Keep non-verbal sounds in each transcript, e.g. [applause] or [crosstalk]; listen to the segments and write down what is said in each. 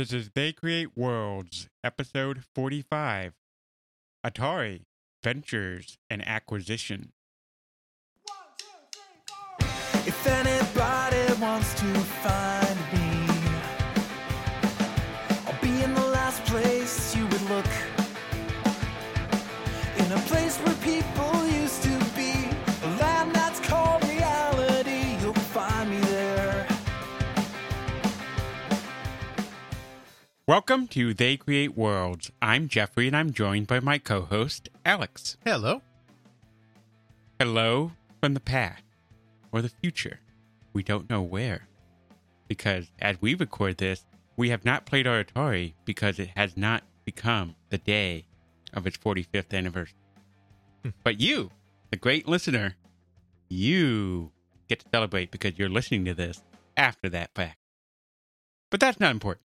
This is They Create Worlds, episode 45 Atari Ventures and Acquisition. If anybody wants to find Welcome to They Create Worlds. I'm Jeffrey and I'm joined by my co host, Alex. Hello. Hello from the past or the future. We don't know where. Because as we record this, we have not played our Atari because it has not become the day of its 45th anniversary. Hmm. but you, the great listener, you get to celebrate because you're listening to this after that fact. But that's not important.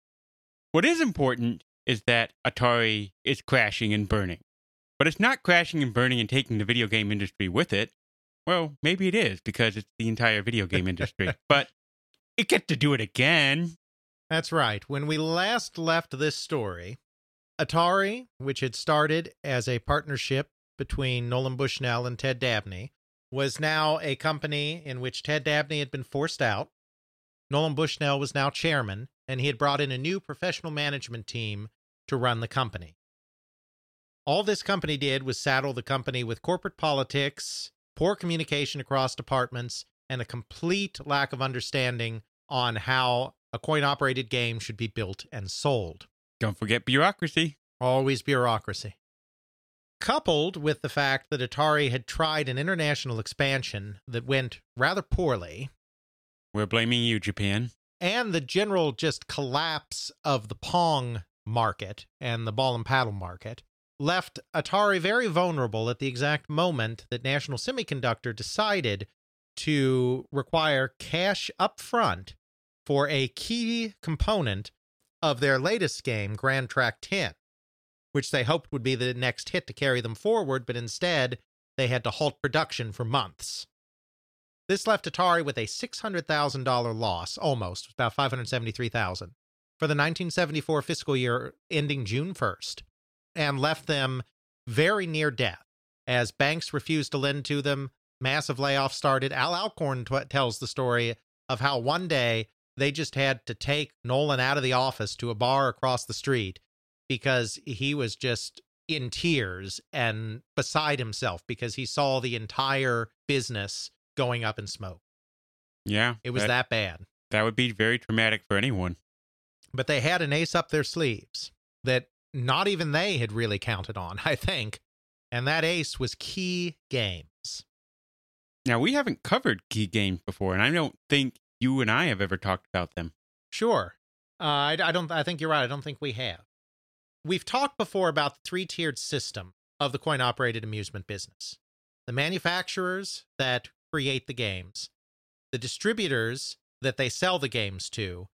What is important is that Atari is crashing and burning. But it's not crashing and burning and taking the video game industry with it. Well, maybe it is because it's the entire video game industry. [laughs] but it gets to do it again. That's right. When we last left this story, Atari, which had started as a partnership between Nolan Bushnell and Ted Dabney, was now a company in which Ted Dabney had been forced out. Nolan Bushnell was now chairman, and he had brought in a new professional management team to run the company. All this company did was saddle the company with corporate politics, poor communication across departments, and a complete lack of understanding on how a coin operated game should be built and sold. Don't forget bureaucracy. Always bureaucracy. Coupled with the fact that Atari had tried an international expansion that went rather poorly, We're blaming you, Japan. And the general just collapse of the Pong market and the ball and paddle market, left Atari very vulnerable at the exact moment that National Semiconductor decided to require cash up front for a key component of their latest game, Gran Trak 10, which they hoped would be the next hit to carry them forward, but instead they had to halt production for months. This left Atari with a $600,000 loss, almost, about 573,000, for the 1974 fiscal year ending June 1st, and left them very near death as banks refused to lend to them. Massive layoffs started. Al Alcorn t- tells the story of how one day they just had to take Nolan out of the office to a bar across the street because he was just in tears and beside himself because he saw the entire business going up in smoke. Yeah. It was that, bad. That would be very traumatic for anyone. But they had an ace up their sleeves that not even they had really counted on, [laughs] I think. And that ace was Kee Games. Now, we haven't covered Kee Games before, and I don't think you and I have ever talked about them. Sure. Uh, I, I don't. I think you're right. I don't think we have. We've talked before about the three-tiered system of the coin-operated amusement business: the manufacturers that create the games, the distributors that they sell the games to,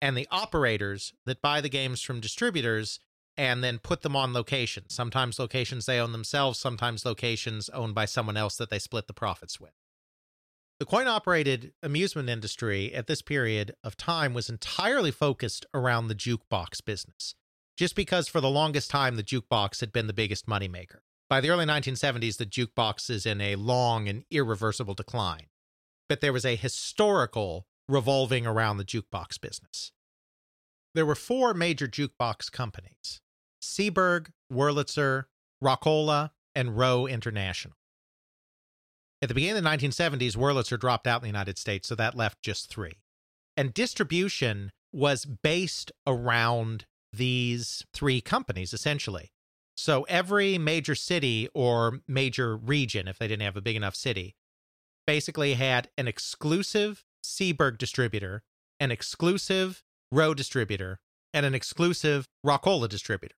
and the operators that buy the games from distributors and then put them on locations. Sometimes locations they own themselves, sometimes locations owned by someone else that they split the profits with. The coin operated amusement industry at this period of time was entirely focused around the jukebox business, just because for the longest time the jukebox had been the biggest moneymaker. By the early 1970s, the jukebox is in a long and irreversible decline. But there was a historical revolving around the jukebox business. There were four major jukebox companies Seeburg, Wurlitzer, Rockola, and Rowe International. At the beginning of the 1970s, Wurlitzer dropped out in the United States, so that left just three. And distribution was based around these three companies, essentially. So every major city or major region, if they didn't have a big enough city, basically had an exclusive Seeburg distributor, an exclusive Rowe distributor, and an exclusive Rockola distributor,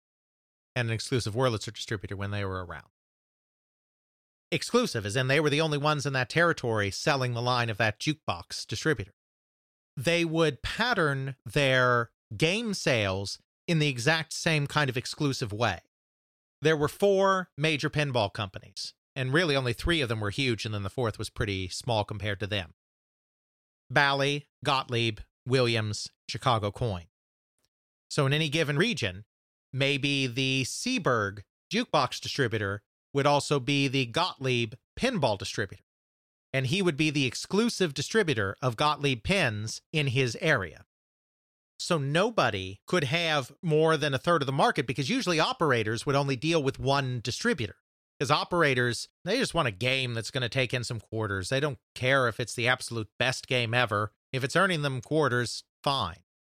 and an exclusive Wurlitzer distributor when they were around exclusive, as in they were the only ones in that territory selling the line of that jukebox distributor. They would pattern their game sales in the exact same kind of exclusive way. There were four major pinball companies, and really only three of them were huge, and then the fourth was pretty small compared to them Bally, Gottlieb, Williams, Chicago Coin. So in any given region, maybe the Seeburg jukebox distributor would also be the Gottlieb pinball distributor. And he would be the exclusive distributor of Gottlieb pins in his area. So nobody could have more than a third of the market because usually operators would only deal with one distributor. Because operators, they just want a game that's going to take in some quarters. They don't care if it's the absolute best game ever. If it's earning them quarters, fine.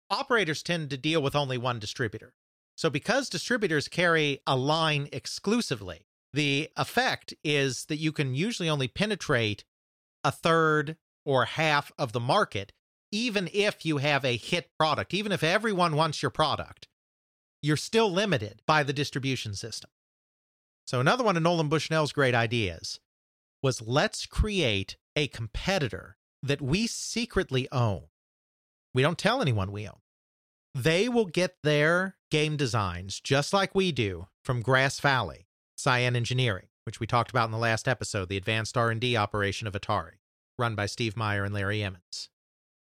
Operators tend to deal with only one distributor. So, because distributors carry a line exclusively, the effect is that you can usually only penetrate a third or half of the market, even if you have a hit product, even if everyone wants your product, you're still limited by the distribution system. So, another one of Nolan Bushnell's great ideas was let's create a competitor that we secretly own. We don't tell anyone we own. They will get their game designs just like we do from Grass Valley, Cyan Engineering, which we talked about in the last episode, the advanced R&D operation of Atari, run by Steve Mayer and Larry Emmons.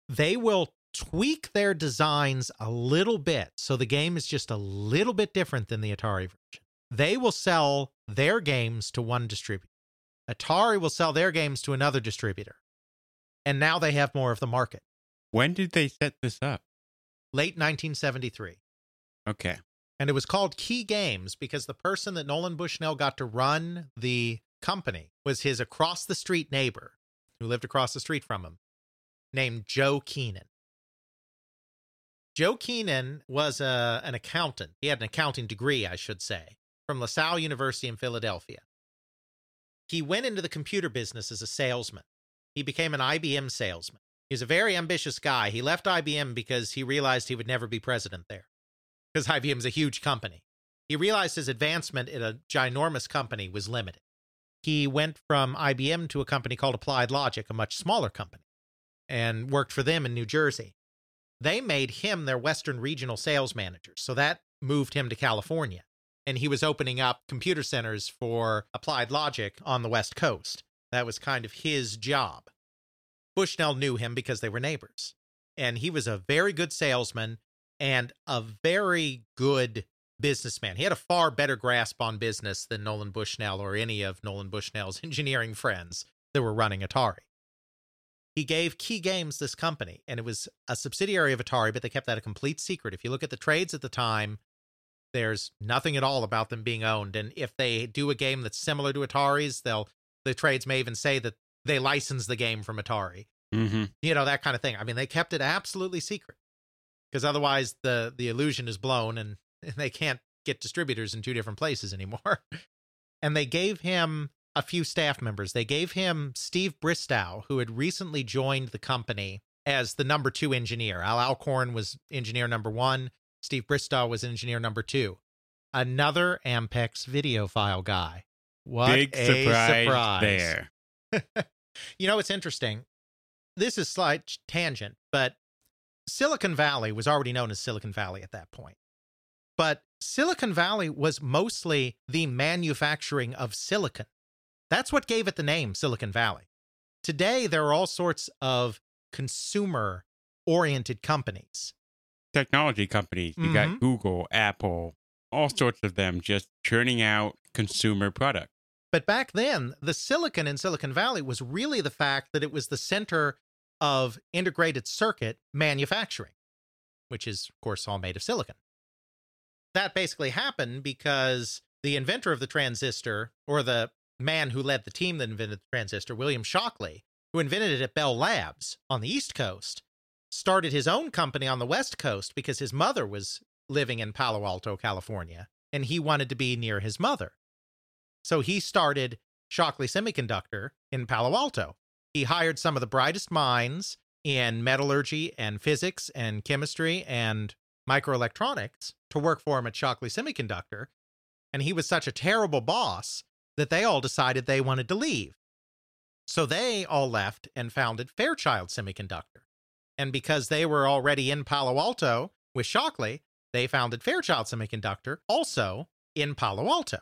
They will tweak their designs a little bit so the game is just a little bit different than the Atari version. They will sell their games to one distributor. Atari will sell their games to another distributor. And now they have more of the market. When did they set this up? Late 1973. Okay. And it was called Kee Games because the person that Nolan Bushnell got to run the company was his across the street neighbor who lived across the street from him, named Joe Keenan. Joe Keenan was a, an accountant. He had an accounting degree, I should say, from LaSalle University in Philadelphia. He went into the computer business as a salesman. He became an IBM salesman. He was a very ambitious guy. He left IBM because he realized he would never be president there, because IBM is a huge company. He realized his advancement in a ginormous company was limited. He went from IBM to a company called Applied Logic, a much smaller company, and worked for them in New Jersey. They made him their Western regional sales manager. So that moved him to California. And he was opening up computer centers for Applied Logic on the West Coast. That was kind of his job. Bushnell knew him because they were neighbors. And he was a very good salesman and a very good businessman. He had a far better grasp on business than Nolan Bushnell or any of Nolan Bushnell's [laughs] engineering friends that were running Atari. He gave Kee Games this company, and it was a subsidiary of Atari, but they kept that a complete secret. If you look at the trades at the time, there's nothing at all about them being owned. And if they do a game that's similar to Atari's, they'll the trades may even say that they license the game from Atari. Mm-hmm. You know, that kind of thing. I mean, they kept it absolutely secret. Because otherwise the the illusion is blown [laughs] and they can't get distributors in two different places anymore. [laughs] and they gave him a few staff members. They gave him Steve Bristow, who had recently joined the company as the number two engineer. Al Alcorn was engineer number one. Steve Bristow was engineer number two. Another Ampex video file guy. What Big a surprise, surprise. there. [laughs] you know, it's interesting. This is slight tangent, but Silicon Valley was already known as Silicon Valley at that point. But Silicon Valley was mostly the manufacturing of silicon. That's what gave it the name Silicon Valley. Today, there are all sorts of consumer oriented companies. Technology companies. You got Mhm. Google, Apple, all sorts of them just churning out consumer products. But back then, the silicon in Silicon Valley was really the fact that it was the center of integrated circuit manufacturing, which is, of course, all made of silicon. That basically happened because the inventor of the transistor, or the man who led the team that invented the transistor, William Shockley, who invented it at Bell Labs on the East Coast, started his own company on the West Coast because his mother was living in Palo Alto, California, and he wanted to be near his mother. So he started Shockley Semiconductor in Palo Alto. He hired some of the brightest minds in metallurgy and physics and chemistry and microelectronics to work for him at Shockley Semiconductor. And he was such a terrible boss that they all decided they wanted to leave. So they all left and founded Fairchild Semiconductor. And because they were already in Palo Alto with Shockley, they founded Fairchild Semiconductor also in Palo Alto.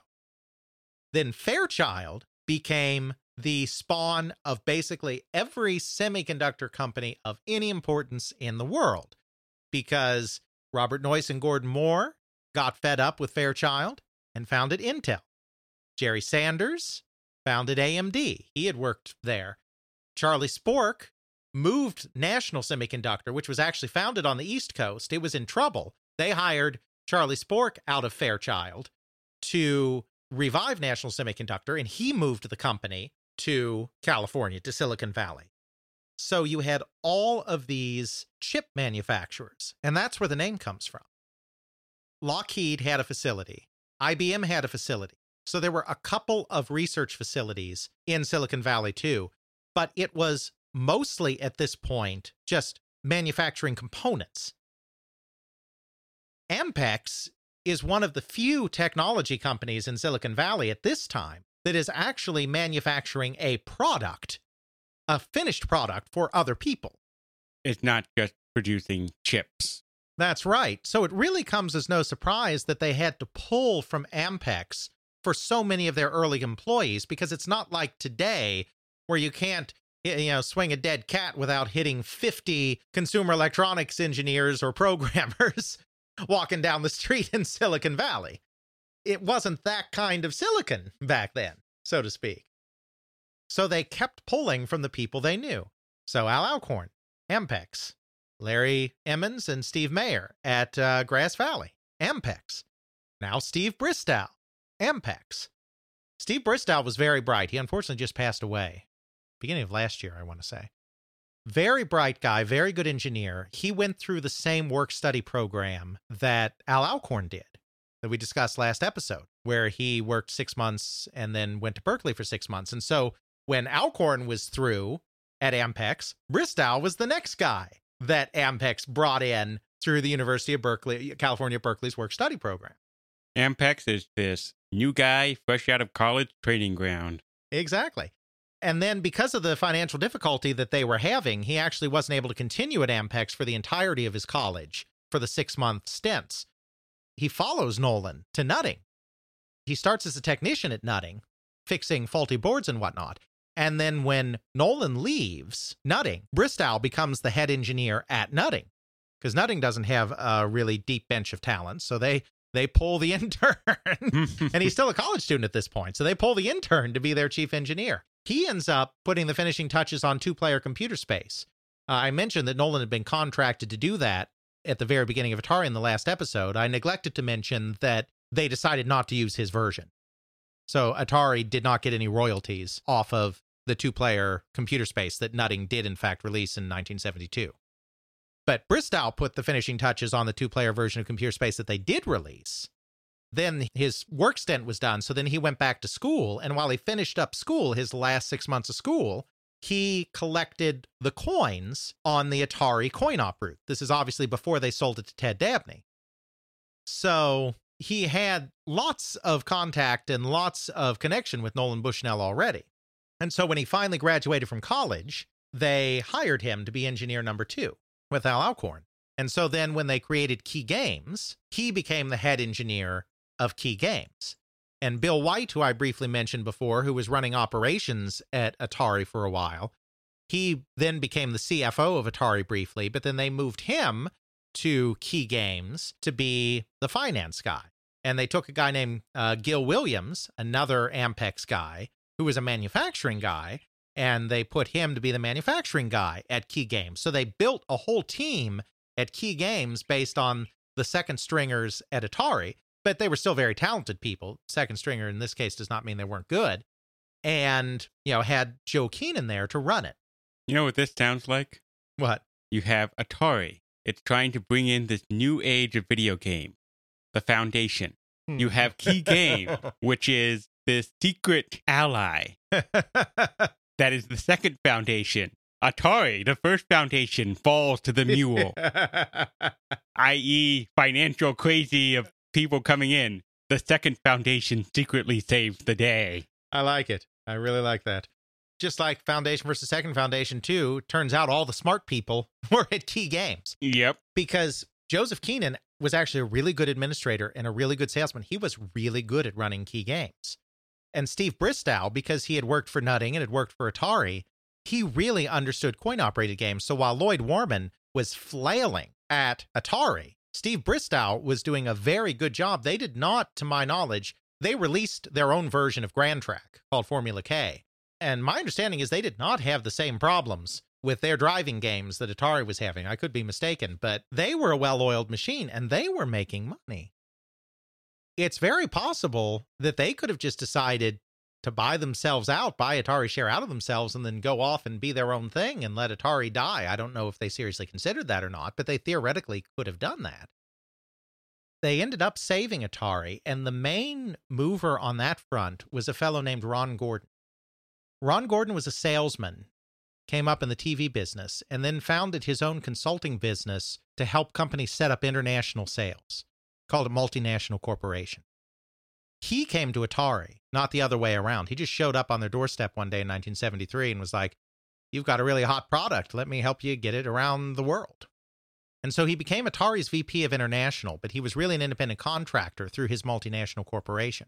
Then Fairchild became the spawn of basically every semiconductor company of any importance in the world because Robert Noyce and Gordon Moore got fed up with Fairchild and founded Intel. Jerry Sanders founded AMD. He had worked there. Charlie Sporck moved National Semiconductor, which was actually founded on the East Coast. It was in trouble. They hired Charlie Sporck out of Fairchild to revive National Semiconductor, and he moved the company to California, to Silicon Valley. So you had all of these chip manufacturers, and that's where the name comes from. Lockheed had a facility, IBM had a facility. So there were a couple of research facilities in Silicon Valley too, but it was mostly at this point just manufacturing components. Ampex is one of the few technology companies in Silicon Valley at this time that is actually manufacturing a product, a finished product for other people. It's not just producing chips. That's right. So it really comes as no surprise that they had to pull from Ampex for so many of their early employees because it's not like today where you can't you know swing a dead cat without hitting 50 consumer electronics engineers or [laughs] programmers walking down the street in Silicon Valley. It wasn't that kind of silicon back then, so to speak. So they kept pulling from the people they knew. So Al Alcorn, Ampex, Larry Emmons, and Steve Mayer at uh, Grass Valley, Ampex. Now Steve Bristow, Ampex. Steve Bristow was very bright. He unfortunately just passed away, beginning of last year, I want to say. Very bright guy, very good engineer. He went through the same work study program that Al Alcorn did, that we discussed last episode, where he worked six months and then went to Berkeley for six months. And so when Alcorn was through at Ampex, Bristow was the next guy that Ampex brought in through the University of Berkeley, California Berkeley's work study program. Ampex is this new guy fresh out of college training ground. Exactly. And then because of the financial difficulty that they were having, he actually wasn't able to continue at Ampex for the entirety of his college for the six month stints. He follows Nolan to Nutting. He starts as a technician at Nutting, fixing faulty boards and whatnot. And then when Nolan leaves Nutting, Bristow becomes the head engineer at Nutting because Nutting doesn't have a really deep bench of talent. So they they pull the [laughs] intern, [laughs] and he's still a college student at this point. So they pull the intern to be their chief engineer. He ends up putting the finishing touches on two player computer space. Uh, I mentioned that Nolan had been contracted to do that at the very beginning of Atari in the last episode. I neglected to mention that they decided not to use his version. So Atari did not get any royalties off of the two player computer space that Nutting did, in fact, release in 1972. But Bristow put the finishing touches on the two player version of Computer Space that they did release. Then his work stint was done. So then he went back to school. And while he finished up school, his last six months of school, he collected the coins on the Atari coin op route. This is obviously before they sold it to Ted Dabney. So he had lots of contact and lots of connection with Nolan Bushnell already. And so when he finally graduated from college, they hired him to be engineer number two with Al Alcorn. And so then when they created Kee Games, he became the head engineer of Kee Games. And Bill White, who I briefly mentioned before, who was running operations at Atari for a while, he then became the CFO of Atari briefly, but then they moved him to Kee Games to be the finance guy. And they took a guy named uh, Gil Williams, another Ampex guy, who was a manufacturing guy, and they put him to be the manufacturing guy at Kee Games. So they built a whole team at Kee Games based on the second stringers at Atari, but they were still very talented people. Second stringer in this case does not mean they weren't good. And, you know, had Joe Keenan there to run it. You know what this sounds like? What? You have Atari. It's trying to bring in this new age of video game, the Foundation. Hmm. You have Kee Game, [laughs] which is this secret ally [laughs] that is the second foundation. Atari, the first foundation, falls to the mule, [laughs] i.e., financial crazy of people coming in. The second foundation secretly saves the day. I like it. I really like that. Just like Foundation versus Second Foundation 2, turns out all the smart people [laughs] were at Kee Games Yep. because Joseph Keenan was actually a really good administrator and a really good salesman. He was really good at running Kee Games. And Steve Bristow, because he had worked for Nutting and had worked for Atari, he really understood coin operated games. So while Lloyd Warman was flailing at Atari, Steve Bristow was doing a very good job. They did not, to my knowledge, they released their own version of Gran Trak called Formula K. And my understanding is they did not have the same problems with their driving games that Atari was having. I could be mistaken, but they were a well oiled machine and they were making money. It's very possible that they could have just decided to buy themselves out, buy Atari share out of themselves, and then go off and be their own thing and let Atari die. I don't know if they seriously considered that or not, but they theoretically could have done that. They ended up saving Atari, and the main mover on that front was a fellow named Ron Gordon. Ron Gordon was a salesman, came up in the TV business, and then founded his own consulting business to help companies set up international sales, called a multinational corporation. He came to Atari, not the other way around. He just showed up on their doorstep one day in 1973 and was like, You've got a really hot product. Let me help you get it around the world. And so he became Atari's VP of International, but he was really an independent contractor through his multinational corporation.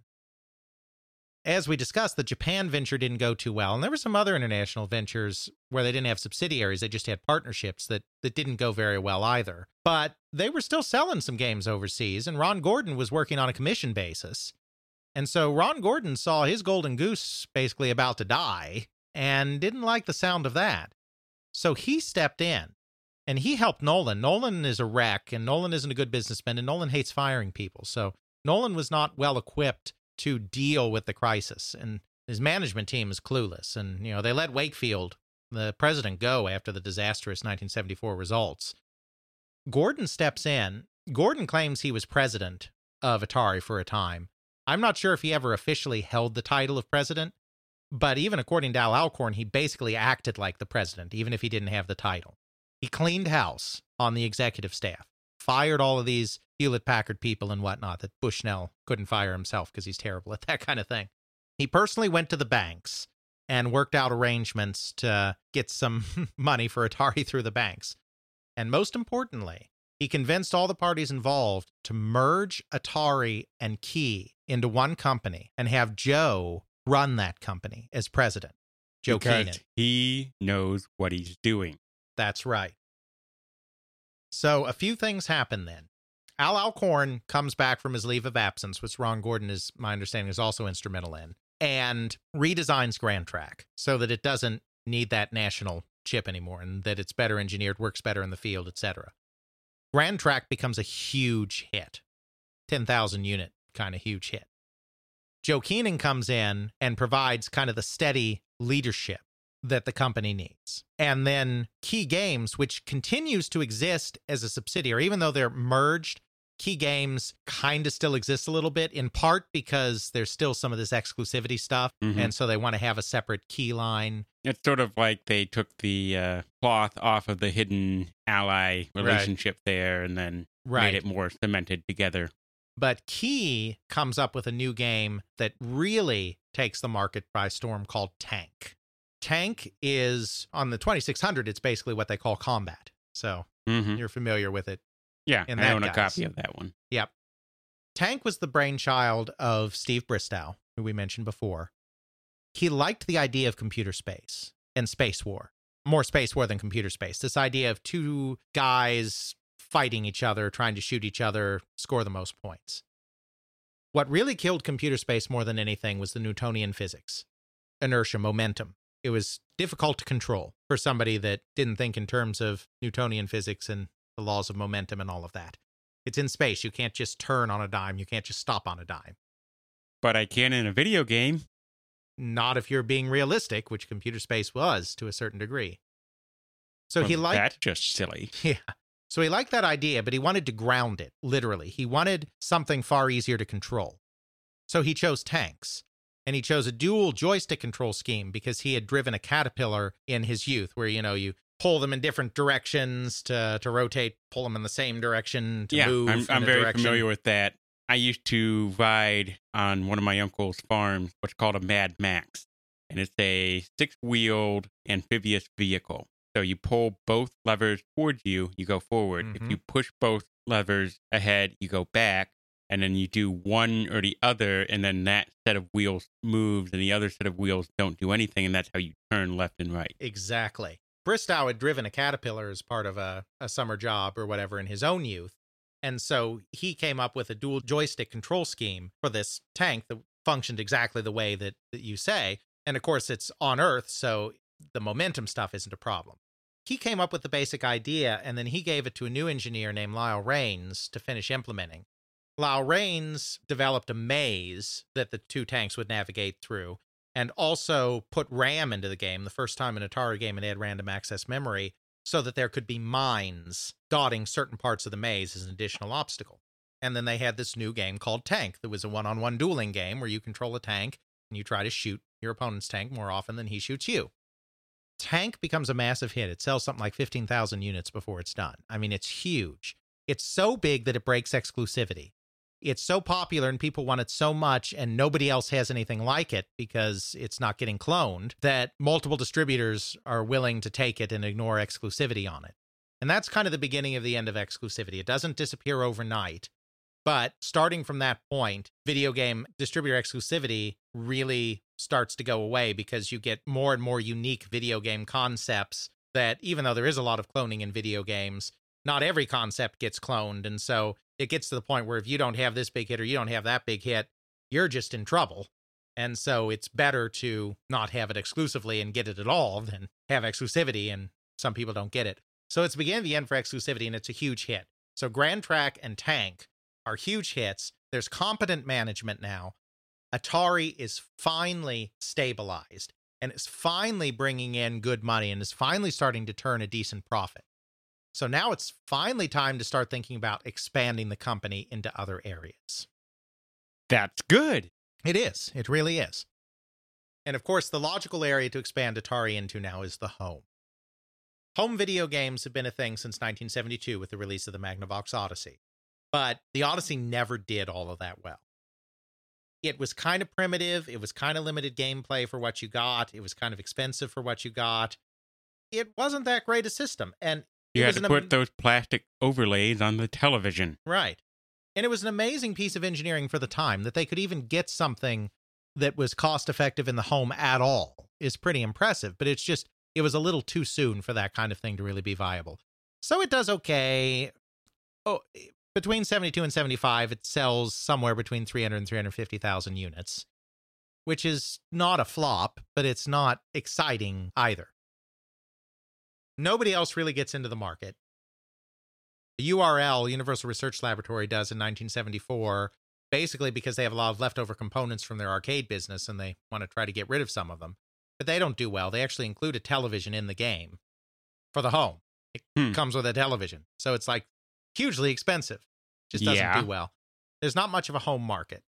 As we discussed, the Japan venture didn't go too well, and there were some other international ventures where they didn't have subsidiaries, they just had partnerships that, that didn't go very well either. But they were still selling some games overseas, and Ron Gordon was working on a commission basis. And so Ron Gordon saw his golden goose basically about to die and didn't like the sound of that. So he stepped in and he helped Nolan. Nolan is a wreck and Nolan isn't a good businessman and Nolan hates firing people. So Nolan was not well equipped to deal with the crisis and his management team is clueless. And, you know, they let Wakefield, the president, go after the disastrous 1974 results. Gordon steps in. Gordon claims he was president of Atari for a time I'm not sure if he ever officially held the title of president, but even according to Al Alcorn, he basically acted like the president, even if he didn't have the title. He cleaned house on the executive staff, fired all of these Hewlett Packard people and whatnot that Bushnell couldn't fire himself because he's terrible at [laughs] that kind of thing. He personally went to the banks and worked out arrangements to get some [laughs] money for Atari through the banks. And most importantly, he convinced all the parties involved to merge Atari and Kee into one company and have Joe run that company as president. Joe because he knows what he's doing. That's right. So a few things happen then. Al Alcorn comes back from his leave of absence, which Ron Gordon is, my understanding, is also instrumental in, and redesigns Gran Trak so that it doesn't need that national chip anymore and that it's better engineered, works better in the field, etc. Gran Trak becomes a huge hit, 10,000 unit kind of huge hit. Joe Keenan comes in and provides kind of the steady leadership that the company needs. And then Kee Games, which continues to exist as a subsidiary, even though they're merged, Kee Games kind of still exists a little bit, in part because there's still some of this exclusivity stuff. Mhm. And so they want to have a separate Kee line. It's sort of like they took the uh, cloth off of the hidden ally relationship there and then made it more cemented together. But Kee comes up with a new game that really takes the market by storm called Tank. Tank is on the 2600, it's basically what they call combat. So hmm you're familiar with it. Yeah, And I own a guy's- copy of that one. Yep. Tank was the brainchild of Steve Bristow, who we mentioned before. He liked the idea of computer space and space war, more space war than computer space. This idea of two guys fighting each other, trying to shoot each other, score the most points. What really killed computer space more than anything was the Newtonian physics, inertia, momentum. It was difficult to control for somebody that didn't think in terms of Newtonian physics and the laws of momentum and all of that. It's in space. You can't just turn on a dime. You can't just stop on a dime. But I can in a video game. Not if you're being realistic, which computer space was to a certain degree. So he liked That's just silly. [laughs] Yeah. So he liked that idea, but he wanted to ground it, literally. He wanted something far easier to control. So he chose tanks. And he chose a dual joystick control scheme because he had driven a caterpillar in his youth, where, you know, you pull them in different directions to, to rotate, pull them in the same direction to yeah, move. I'm, I'm very direction. familiar with that. I used to ride on one of my uncle's farms, what's called a Mad Max, and it's a six-wheeled amphibious vehicle. So you pull both levers towards you, you go forward. Mhm. If you push both levers ahead, you go back, and then you do one or the other, and then that set of wheels moves, and the other set of wheels don't do anything, and that's how you turn left and right. Exactly. Bristow had driven a caterpillar as part of a, a summer job or whatever in his own youth. And so he came up with a dual joystick control scheme for this tank that functioned exactly the way that, that you say. And of course, it's on Earth, so the momentum stuff isn't a problem. He came up with the basic idea, and then he gave it to a new engineer named Lyle Rains to finish implementing. Lyle Rains developed a maze that the two tanks would navigate through, and also put RAM into the game. The first time an Atari game had random access memory, so that there could be mines dotting certain parts of the maze as an additional obstacle. And then they had this new game called Tank that was a one on one dueling game where you control a tank and you try to shoot your opponent's tank more often than he shoots you. Tank becomes a massive hit. It sells something like 15,000 units before it's done. I mean, it's huge. It's so big that it breaks exclusivity. It's so popular and people want it so much, and nobody else has anything like it because it's not getting cloned, that multiple distributors are willing to take it and ignore exclusivity on it. And that's kind of the beginning of the end of exclusivity. It doesn't disappear overnight. But starting from that point, video game distributor exclusivity really starts to go away because you get more and more unique video game concepts that, even though there is a lot of cloning in video games, not every concept gets cloned. And so it gets to the point where if you don't have this big hit or you don't have that big hit, you're just in trouble. And so it's better to not have it exclusively and get it at all than have exclusivity and some people don't get it. So it's beginning the end for exclusivity and it's a huge hit. So Gran Trak and Tank are huge hits. There's competent management now. Atari is finally stabilized and is finally bringing in good money and is finally starting to turn a decent profit. So now it's finally time to start thinking about expanding the company into other areas. That's good. It is. It really is. And of course, the logical area to expand Atari into now is the home. Home video games have been a thing since 1972 with the release of the Magnavox Odyssey. But the Odyssey never did all of that well. It was kind of primitive. It was kind of limited gameplay for what you got. It was kind of expensive for what you got. It wasn't that great a system. And You it had to an am- put those plastic overlays on the television. Right. And it was an amazing piece of engineering for the time that they could even get something that was cost effective in the home at all is pretty impressive, but it's just it was a little too soon for that kind of thing to really be viable. So it does okay. Oh, between 72 and 75 it sells somewhere between 300 and 350,000 units, which is not a flop, but it's not exciting either. Nobody else really gets into the market. The URL, Universal Research Laboratory, does in 1974, basically because they have a lot of leftover components from their arcade business and they want to try to get rid of some of them. But they don't do well. They actually include a television in the game for the home. It Hmm. comes with a television. So it's like hugely expensive. Just doesn't Yeah. do well. There's not much of a home market.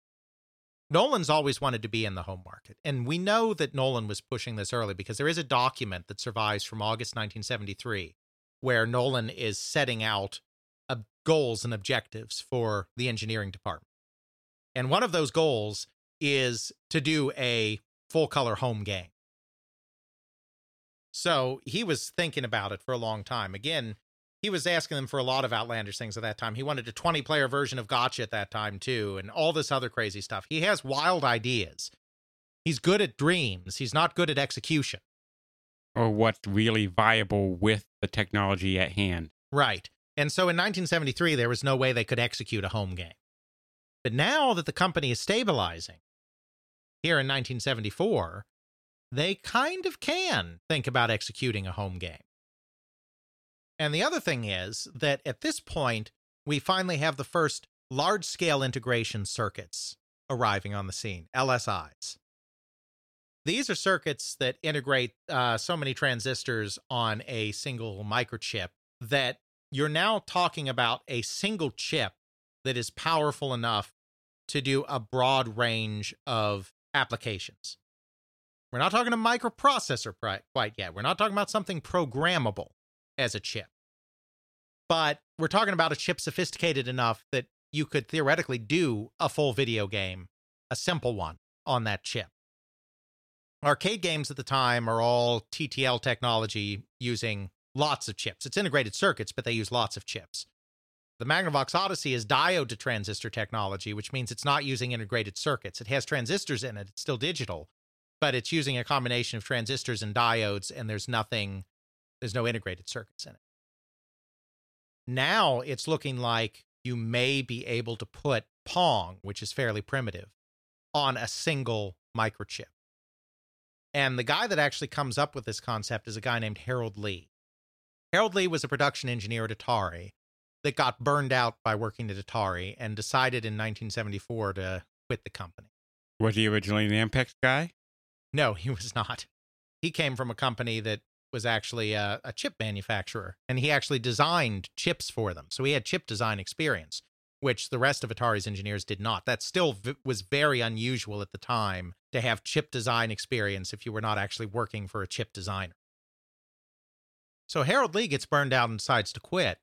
Nolan's always wanted to be in the home market. And we know that Nolan was pushing this early because there is a document that survives from August 1973 where Nolan is setting out ob- goals and objectives for the engineering department. And one of those goals is to do a full color home game. So he was thinking about it for a long time. Again, he was asking them for a lot of outlandish things at that time. He wanted a 20 player version of Gotcha at that time, too, and all this other crazy stuff. He has wild ideas. He's good at dreams, he's not good at execution. Or what's really viable with the technology at hand. Right. And so in 1973, there was no way they could execute a home game. But now that the company is stabilizing here in 1974, they kind of can think about executing a home game. And the other thing is that at this point, we finally have the first large scale integration circuits arriving on the scene, LSIs. These are circuits that integrate uh, so many transistors on a single microchip that you're now talking about a single chip that is powerful enough to do a broad range of applications. We're not talking a microprocessor quite yet. We're not talking about something programmable as a chip. But we're talking about a chip sophisticated enough that you could theoretically do a full video game, a simple one, on that chip. Arcade games at the time are all TTL technology using lots of chips. It's integrated circuits, but they use lots of chips. The Magnavox Odyssey is diode to transistor technology, which means it's not using integrated circuits. It has transistors in it, it's still digital, but it's using a combination of transistors and diodes, and there's nothing, there's no integrated circuits in it. Now it's looking like you may be able to put Pong, which is fairly primitive, on a single microchip. And the guy that actually comes up with this concept is a guy named Harold Lee. Harold Lee was a production engineer at Atari that got burned out by working at Atari and decided in 1974 to quit the company. Was he originally an Ampex guy? No, he was not. He came from a company that was actually a, a, chip manufacturer, and he actually designed chips for them. So he had chip design experience, which the rest of Atari's engineers did not. That still v- was very unusual at the time to have chip design experience if you were not actually working for a chip designer. So Harold Lee gets burned out and decides to quit.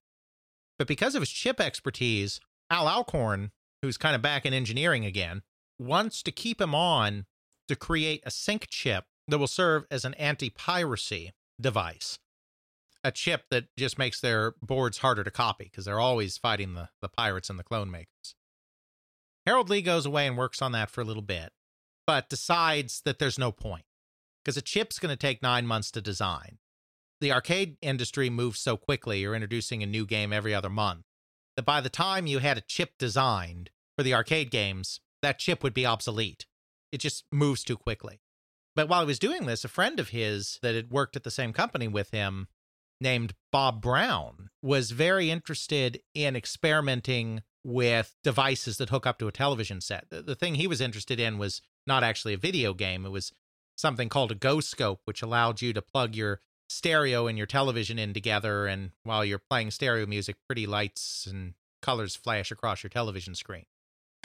But because of his chip expertise, Al Alcorn, who's kind of back in engineering again, wants to keep him on to create a sync chip that will serve as an anti piracy device. A chip that just makes their boards harder to copy because they're always fighting the, the pirates and the clone makers. Harold Lee goes away and works on that for a little bit, but decides that there's no point because a chip's going to take nine months to design. The arcade industry moves so quickly, you're introducing a new game every other month, that by the time you had a chip designed for the arcade games, that chip would be obsolete. It just moves too quickly. But while he was doing this, a friend of his that had worked at the same company with him, named Bob Brown, was very interested in experimenting with devices that hook up to a television set. The, the thing he was interested in was not actually a video game, it was something called a Go Scope, which allowed you to plug your stereo and your television in together. And while you're playing stereo music, pretty lights and colors flash across your television screen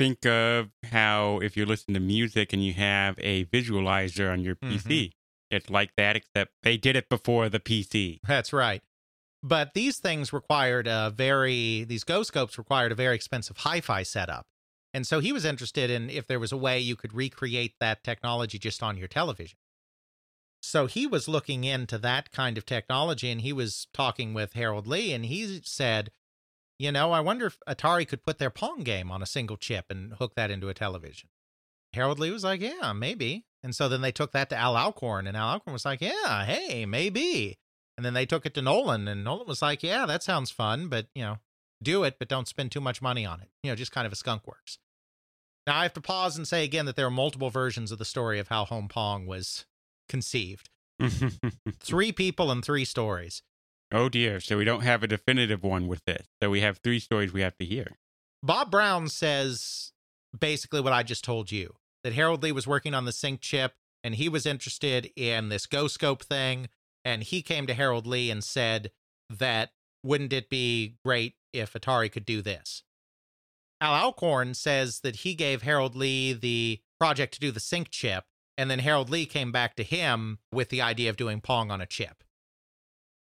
think of how if you listen to music and you have a visualizer on your PC, mm-hmm. it's like that, except they did it before the PC. That's right. But these things required a very, these Go Scopes required a very expensive hi fi setup. And so he was interested in if there was a way you could recreate that technology just on your television. So he was looking into that kind of technology and he was talking with Harold Lee and he said, you know, I wonder if Atari could put their Pong game on a single chip and hook that into a television. Harold Lee was like, yeah, maybe. And so then they took that to Al Alcorn, and Al Alcorn was like, yeah, hey, maybe. And then they took it to Nolan, and Nolan was like, yeah, that sounds fun, but, you know, do it, but don't spend too much money on it. You know, just kind of a skunk works. Now, I have to pause and say again that there are multiple versions of the story of how Home Pong was conceived. [laughs] three people and three stories. Oh dear. So we don't have a definitive one with this. So we have three stories we have to hear. Bob Brown says basically what I just told you that Harold Lee was working on the sync chip and he was interested in this Go Scope thing. And he came to Harold Lee and said that wouldn't it be great if Atari could do this? Al Alcorn says that he gave Harold Lee the project to do the sync chip. And then Harold Lee came back to him with the idea of doing Pong on a chip.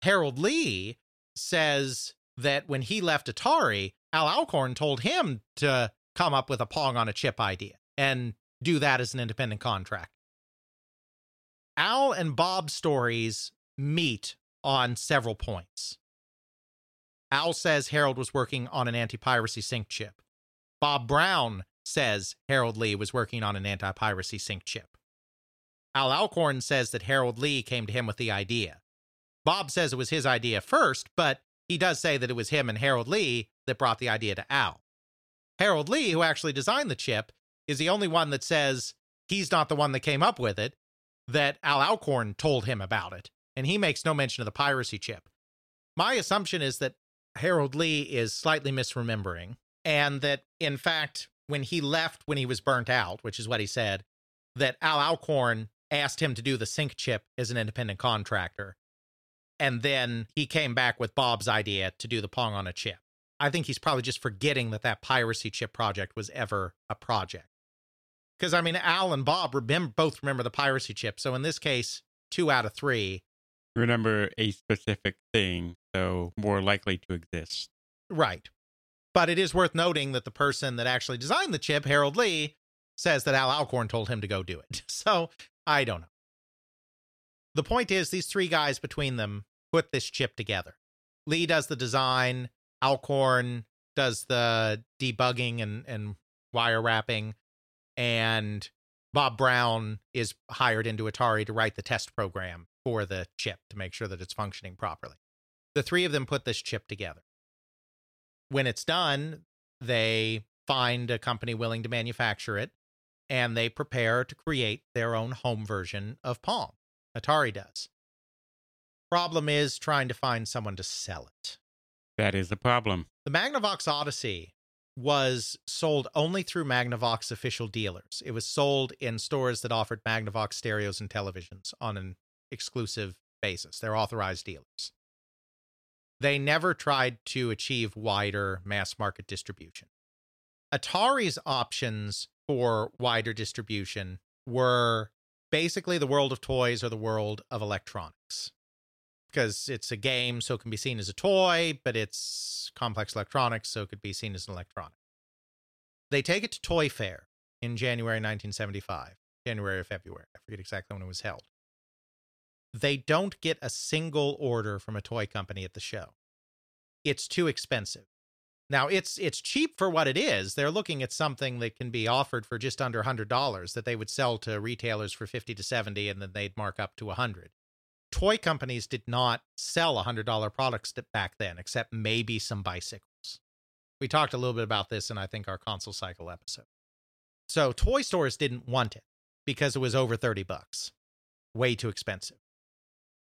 Harold Lee says that when he left Atari, Al Alcorn told him to come up with a Pong on a chip idea and do that as an independent contract. Al and Bob's stories meet on several points. Al says Harold was working on an anti piracy sync chip. Bob Brown says Harold Lee was working on an anti piracy sync chip. Al Alcorn says that Harold Lee came to him with the idea. Bob says it was his idea first, but he does say that it was him and Harold Lee that brought the idea to Al. Harold Lee, who actually designed the chip, is the only one that says he's not the one that came up with it, that Al Alcorn told him about it, and he makes no mention of the piracy chip. My assumption is that Harold Lee is slightly misremembering, and that in fact, when he left when he was burnt out, which is what he said, that Al Alcorn asked him to do the sync chip as an independent contractor and then he came back with Bob's idea to do the Pong on a chip. I think he's probably just forgetting that that piracy chip project was ever a project. Because I mean, Al and Bob remember, both remember the piracy chip. So in this case, two out of three remember a specific thing, so more likely to exist. Right. But it is worth noting that the person that actually designed the chip, Harold Lee, says that Al Alcorn told him to go do it. [laughs] So I don't know. The point is, these three guys between them put this chip together. Lee does the design, Alcorn does the debugging and, and wire wrapping, and Bob Brown is hired into Atari to write the test program for the chip to make sure that it's functioning properly. The three of them put this chip together. When it's done, they find a company willing to manufacture it and they prepare to create their own home version of Pong. Atari does. Problem is trying to find someone to sell it. That is the problem. The Magnavox Odyssey was sold only through Magnavox official dealers. It was sold in stores that offered Magnavox stereos and televisions on an exclusive basis. They're authorized dealers. They never tried to achieve wider mass market distribution. Atari's options for wider distribution were basically the world of toys or the world of electronics. Because it's a game, so it can be seen as a toy, but it's complex electronics, so it could be seen as an electronic. They take it to Toy Fair in January 1975, January or February. I forget exactly when it was held. They don't get a single order from a toy company at the show. It's too expensive. Now it's it's cheap for what it is. They're looking at something that can be offered for just under $100 that they would sell to retailers for 50 to 70 and then they'd mark up to 100. Toy companies did not sell $100 products back then except maybe some bicycles. We talked a little bit about this in I think our console cycle episode. So toy stores didn't want it because it was over 30 bucks. Way too expensive.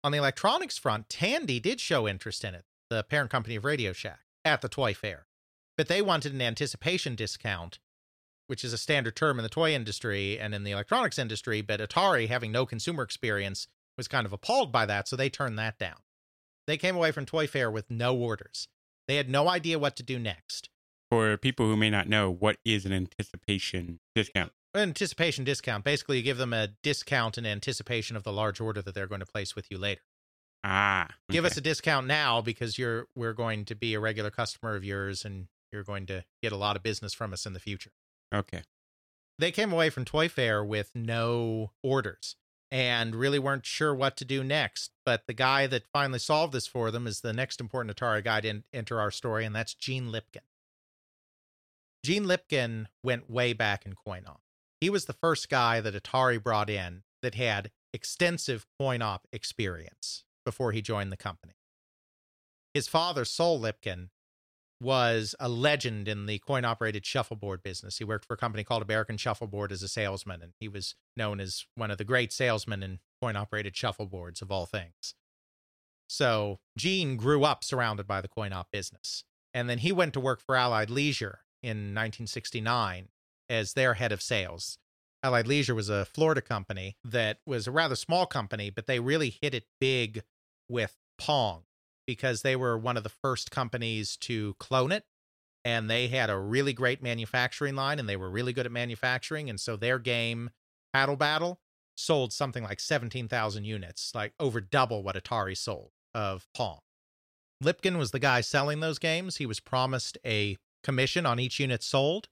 On the electronics front, Tandy did show interest in it, the parent company of Radio Shack, at the toy fair but they wanted an anticipation discount, which is a standard term in the toy industry and in the electronics industry. But Atari, having no consumer experience, was kind of appalled by that, so they turned that down. They came away from Toy Fair with no orders. They had no idea what to do next. For people who may not know, what is an anticipation discount? Anticipation discount. Basically, you give them a discount in anticipation of the large order that they're going to place with you later. Ah, Give us a discount now because you're we're going to be a regular customer of yours and you're going to get a lot of business from us in the future. okay. They came away from Toy Fair with no orders and really weren't sure what to do next. But the guy that finally solved this for them is the next important Atari guy to enter our story, and that's Gene Lipkin. Gene Lipkin went way back in coin op. He was the first guy that Atari brought in that had extensive coin op experience before he joined the company. His father, Sol Lipkin, was a legend in the coin operated shuffleboard business. He worked for a company called American Shuffleboard as a salesman, and he was known as one of the great salesmen in coin operated shuffleboards of all things. So Gene grew up surrounded by the coin op business. And then he went to work for Allied Leisure in 1969 as their head of sales. Allied Leisure was a Florida company that was a rather small company, but they really hit it big with Pong because they were one of the first companies to clone it and they had a really great manufacturing line and they were really good at manufacturing and so their game paddle battle sold something like 17,000 units like over double what Atari sold of Pong. Lipkin was the guy selling those games. He was promised a commission on each unit sold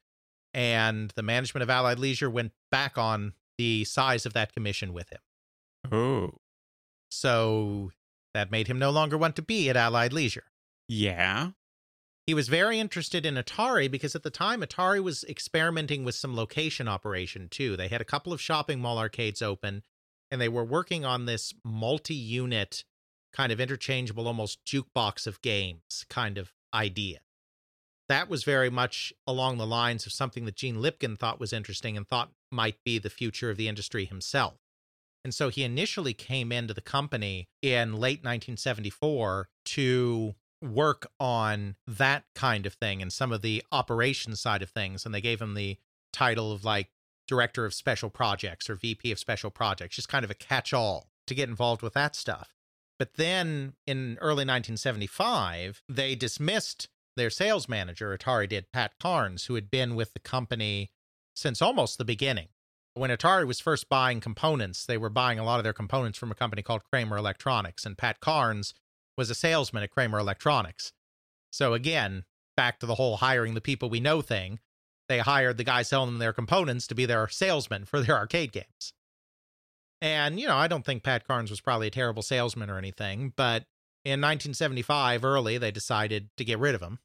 and the management of Allied Leisure went back on the size of that commission with him. Oh, So that made him no longer want to be at Allied Leisure. yeah. He was very interested in Atari because at the time Atari was experimenting with some location operation too. They had a couple of shopping mall arcades open and they were working on this multi-unit kind of interchangeable almost jukebox of games kind of idea. That was very much along the lines of something that Gene Lipkin thought was interesting and thought might be the future of the industry himself. And so he initially came into the company in late 1974 to work on that kind of thing and some of the operations side of things. And they gave him the title of like director of special projects or VP of special projects, just kind of a catch all to get involved with that stuff. But then in early 1975, they dismissed their sales manager, Atari did, Pat Carnes, who had been with the company since almost the beginning. When Atari was first buying components, they were buying a lot of their components from a company called Kramer Electronics, and Pat Carnes was a salesman at Kramer Electronics. So again, back to the whole hiring the people we know thing, they hired the guy selling them their components to be their salesman for their arcade games. And, you know, I don't think Pat Carnes was probably a terrible salesman or anything, but in 1975, early, they decided to get rid of him.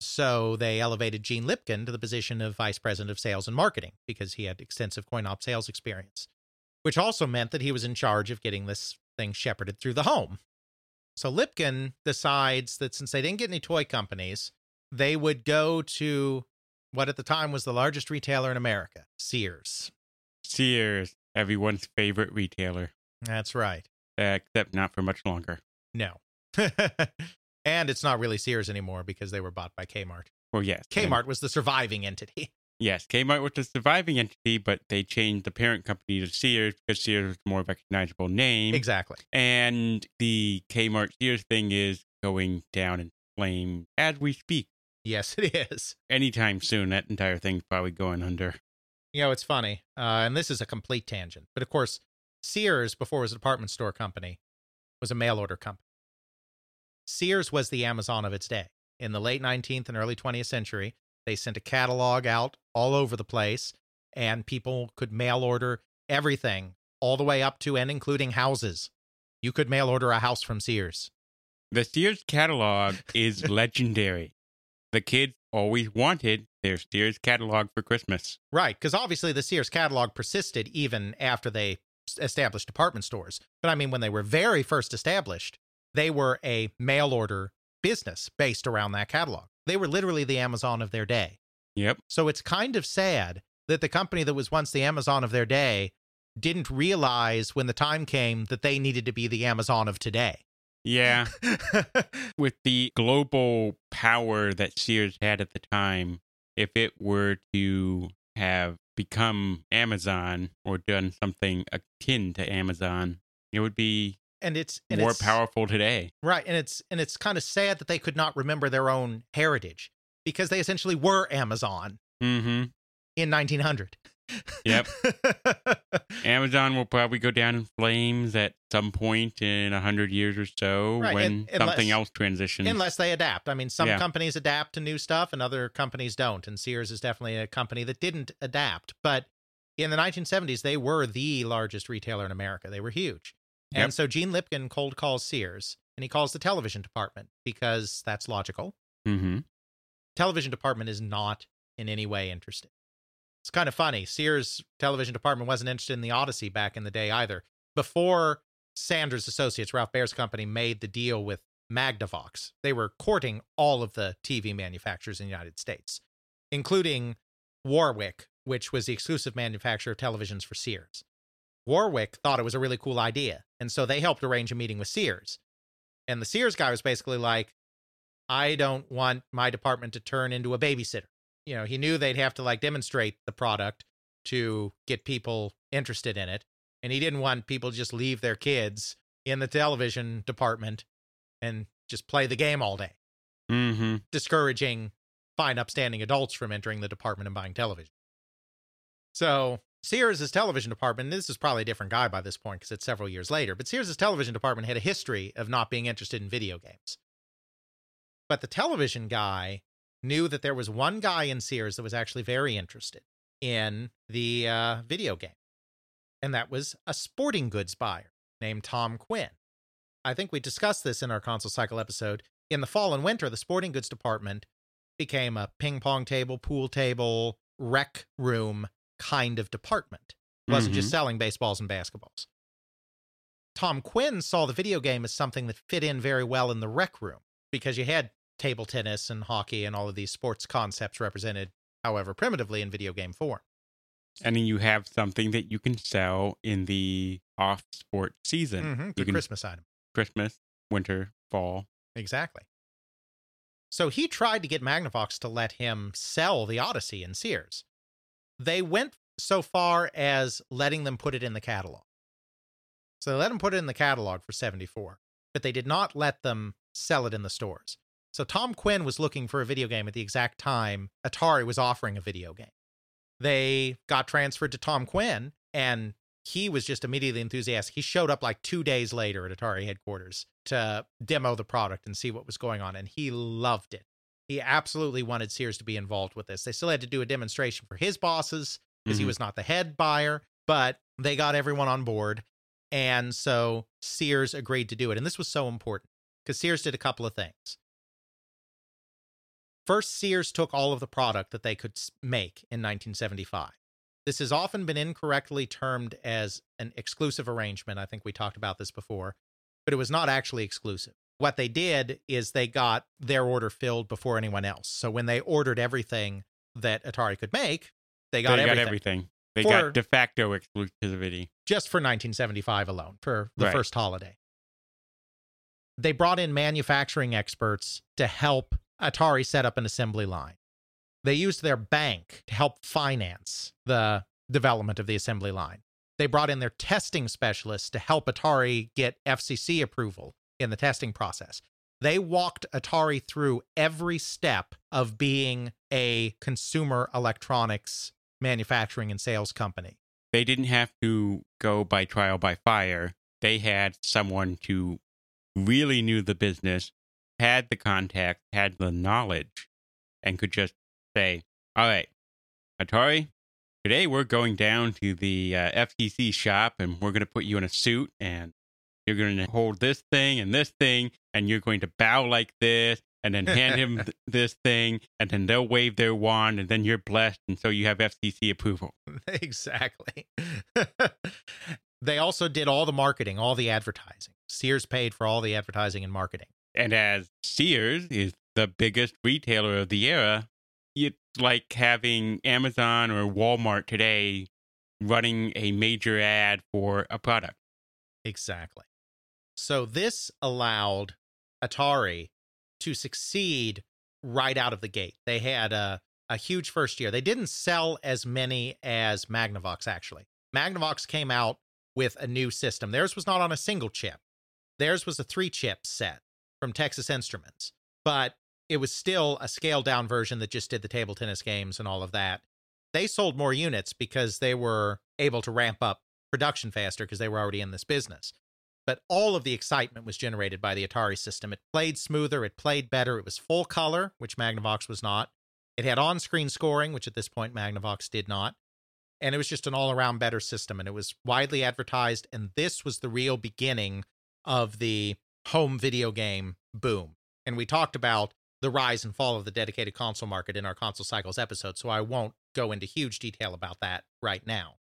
So they elevated Gene Lipkin to the position of vice president of sales and marketing because he had extensive coin op sales experience, which also meant that he was in charge of getting this thing shepherded through the home. So Lipkin decides that since they didn't get any toy companies, they would go to what at the time was the largest retailer in America, Sears. Sears, everyone's favorite retailer, That's right. except not for much longer. No. [laughs] and it's not really Sears anymore because they were bought by Kmart. Well, yes. and- Kmart was the surviving entity. [laughs] Yes, Kmart was the surviving entity, but they changed the parent company to Sears because Sears was a more recognizable name. Exactly. And the Kmart Sears thing is going down in flame as we speak. Yes, [laughs] it is. Anytime soon, that entire thing's probably going under. You know, it's funny. Uh, and this is a complete tangent. But of course, Sears, before it was a department store company, was a mail order company. Sears was the Amazon of its day. In the late 19th and early 20th century, they sent a catalog out all over the place, and people could mail order everything, all the way up to and including houses. You could mail order a house from Sears. The Sears catalog [laughs] is legendary. The kids always wanted their Sears catalog for Christmas. Right, because obviously the Sears catalog persisted even after they established department stores. But I mean, when they were very first established, they were a mail order business based around that catalog. They were literally the Amazon of their day. Yep. So it's kind of sad that the company that was once the Amazon of their day didn't realize when the time came that they needed to be the Amazon of today. Yeah. [laughs] With the global power that Sears had at the time, if it were to have become Amazon or done something akin to Amazon, it would be and it's and more it's, powerful today. Right, and it's and it's kind of sad that they could not remember their own heritage because they essentially were Amazon Mm-hmm. in 1900. Yep. [laughs] Amazon will probably go down in flames at some point in a hundred years or so Right, when and- unless- something else transitions. Unless they adapt. I mean, some Yeah. companies adapt to new stuff and other companies don't. And Sears is definitely a company that didn't adapt. But in the 1970s, they were the largest retailer in America. They were huge. Yep. And so Gene Lipkin cold calls Sears and he calls the television department because that's logical. mm-hmm. Television department is not in any way interested. It's kind of funny. Sears television department wasn't interested in the Odyssey back in the day either. Before Sanders Associates, Ralph Baer's company, made the deal with Magnavox, they were courting all of the TV manufacturers in the United States, including Warwick, which was the exclusive manufacturer of televisions for Sears. Warwick thought it was a really cool idea, and so they helped arrange a meeting with Sears. And the Sears guy was basically like, I don't want my department to turn into a babysitter. You know, he knew they'd have to like demonstrate the product to get people interested in it. And he didn't want people to just leave their kids in the television department and just play the game all day, Mm-hmm. discouraging fine, upstanding adults from entering the department and buying television. So Sears' television department, this is probably a different guy by this point because it's several years later, but Sears' television department had a history of not being interested in video games. But the television guy knew that there was one guy in Sears that was actually very interested in the uh, video game, and that was a sporting goods buyer named Tom Quinn. I think we discussed this in our console cycle episode. In the fall and winter, the sporting goods department became a ping pong table, pool table, rec room kind of department. It wasn't just selling baseballs and basketballs. Tom Quinn saw the video game as something that fit in very well in the rec room because you had table tennis and hockey and all of these sports concepts represented, however primitively, in video game form. And then you have something that you can sell in the off sport season. Mm-hmm, You can- Christmas item. Christmas, winter, fall. Exactly. So he tried to get Magnavox to let him sell the Odyssey in Sears. They went so far as letting them put it in the catalog. So they let them put it in the catalog for 74, but they did not let them sell it in the stores. So Tom Quinn was looking for a video game at the exact time Atari was offering a video game. They got transferred to Tom Quinn and he was just immediately enthusiastic. He showed up like two days later at Atari headquarters to demo the product and see what was going on, and he loved it. He absolutely wanted Sears to be involved with this. They still had to do a demonstration for his bosses because he Mhm. was not the head buyer, but they got everyone on board. And so Sears agreed to do it. And this was so important because Sears did a couple of things. First, Sears took all of the product that they could make in 1975. This has often been incorrectly termed as an exclusive arrangement. I think we talked about this before, but it was not actually exclusive. What they did is they got their order filled before anyone else. So when they ordered everything that Atari could make, they got, they everything, got everything. They For- got de facto exclusivity. just for 1975 alone for the Right. first holiday. They brought in manufacturing experts to help Atari set up an assembly line. They used their bank to help finance the development of the assembly line. They brought in their testing specialists to help Atari get FCC approval in the testing process. They walked Atari through every step of being a consumer electronics manufacturing and sales company. They didn't have to go by trial by fire. They had someone who really knew the business, had the contact, had the knowledge, and could just say, "All right, Atari, today we're going down to the uh, FTC shop, and we're going to put you in a suit, and you're going to hold this thing and this thing, and you're going to bow like this." And then hand him [laughs] th- this thing, and then they'll wave their wand, and then you're blessed, and so you have FCC approval. [laughs] exactly. [laughs] they also did all the marketing, all the advertising. Sears paid for all the advertising and marketing. And as Sears is the biggest retailer of the era, it's like having Amazon or Walmart today running a major ad for a product. Exactly. So this allowed Atari to succeed right out of the gate. They had a, a huge first year. They didn't sell as many as Magnavox, actually. Magnavox came out with a new system. Theirs was not on a single chip, theirs was a three chip set from Texas Instruments, but it was still a scaled down version that just did the table tennis games and all of that. They sold more units because they were able to ramp up production faster because they were already in this business. But all of the excitement was generated by the Atari system. It played smoother, it played better, it was full color, which Magnavox was not. It had on screen scoring, which at this point Magnavox did not. And it was just an all around better system. And it was widely advertised. And this was the real beginning of the home video game boom. And we talked about the rise and fall of the dedicated console market in our console cycles episode. So I won't go into huge detail about that right now.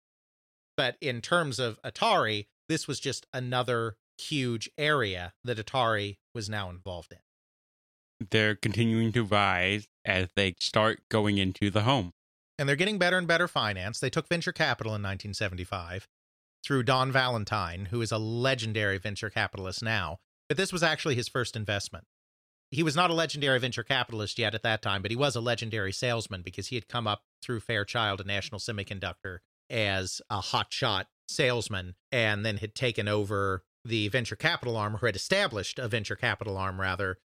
But in terms of Atari, this was just another huge area that Atari was now involved in. They're continuing to rise as they start going into the home. And they're getting better and better finance. They took venture capital in 1975 through Don Valentine, who is a legendary venture capitalist now. But this was actually his first investment. He was not a legendary venture capitalist yet at that time, but he was a legendary salesman because he had come up through Fairchild and National Semiconductor as a hotshot salesman and then had taken over the venture capital arm or had established a venture capital arm rather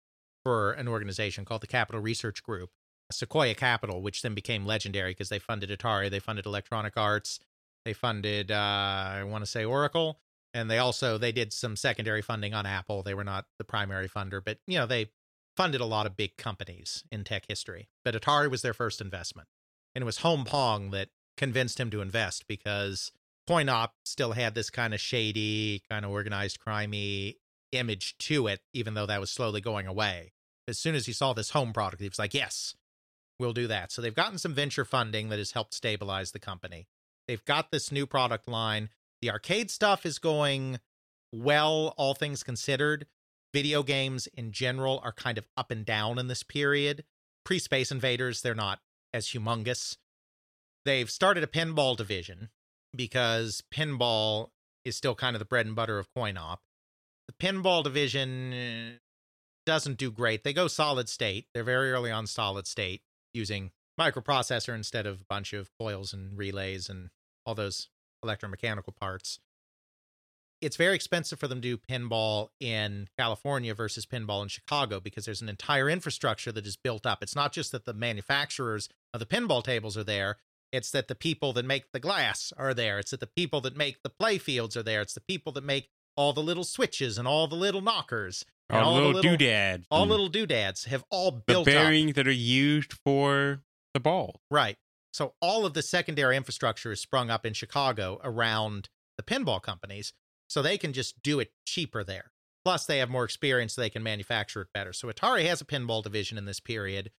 for an organization called the Capital Research Group. Sequoia Capital, which then became legendary because they funded Atari, they funded Electronic Arts, they funded uh, I want to say Oracle, and they also they did some secondary funding on Apple. They were not the primary funder, but you know they funded a lot of big companies in tech history. But Atari was their first investment, and it was Home Pong that convinced him to invest because CoinOp still had this kind of shady, kind of organized, crimey image to it, even though that was slowly going away. As soon as he saw this home product, he was like, yes, we'll do that. So they've gotten some venture funding that has helped stabilize the company. They've got this new product line. The arcade stuff is going well, all things considered. Video games in general are kind of up and down in this period. Pre Space Invaders, they're not as humongous. They've started a pinball division because pinball is still kind of the bread and butter of CoinOp. The pinball division eh, doesn't do great. They go solid state. They're very early on solid state using microprocessor instead of a bunch of coils and relays and all those electromechanical parts. It's very expensive for them to do pinball in California versus pinball in Chicago because there's an entire infrastructure that is built up. It's not just that the manufacturers of the pinball tables are there, it's that the people that make the glass are there. It's that the people that make the play fields are there. It's the people that make all the little switches and all the little knockers. and All, the little, doodads. all little doodads have all the built up. bearings that are used for the ball. Right. So all of the secondary infrastructure is sprung up in Chicago around the pinball companies, so they can just do it cheaper there. Plus, they have more experience, so they can manufacture it better. So Atari has a pinball division in this period.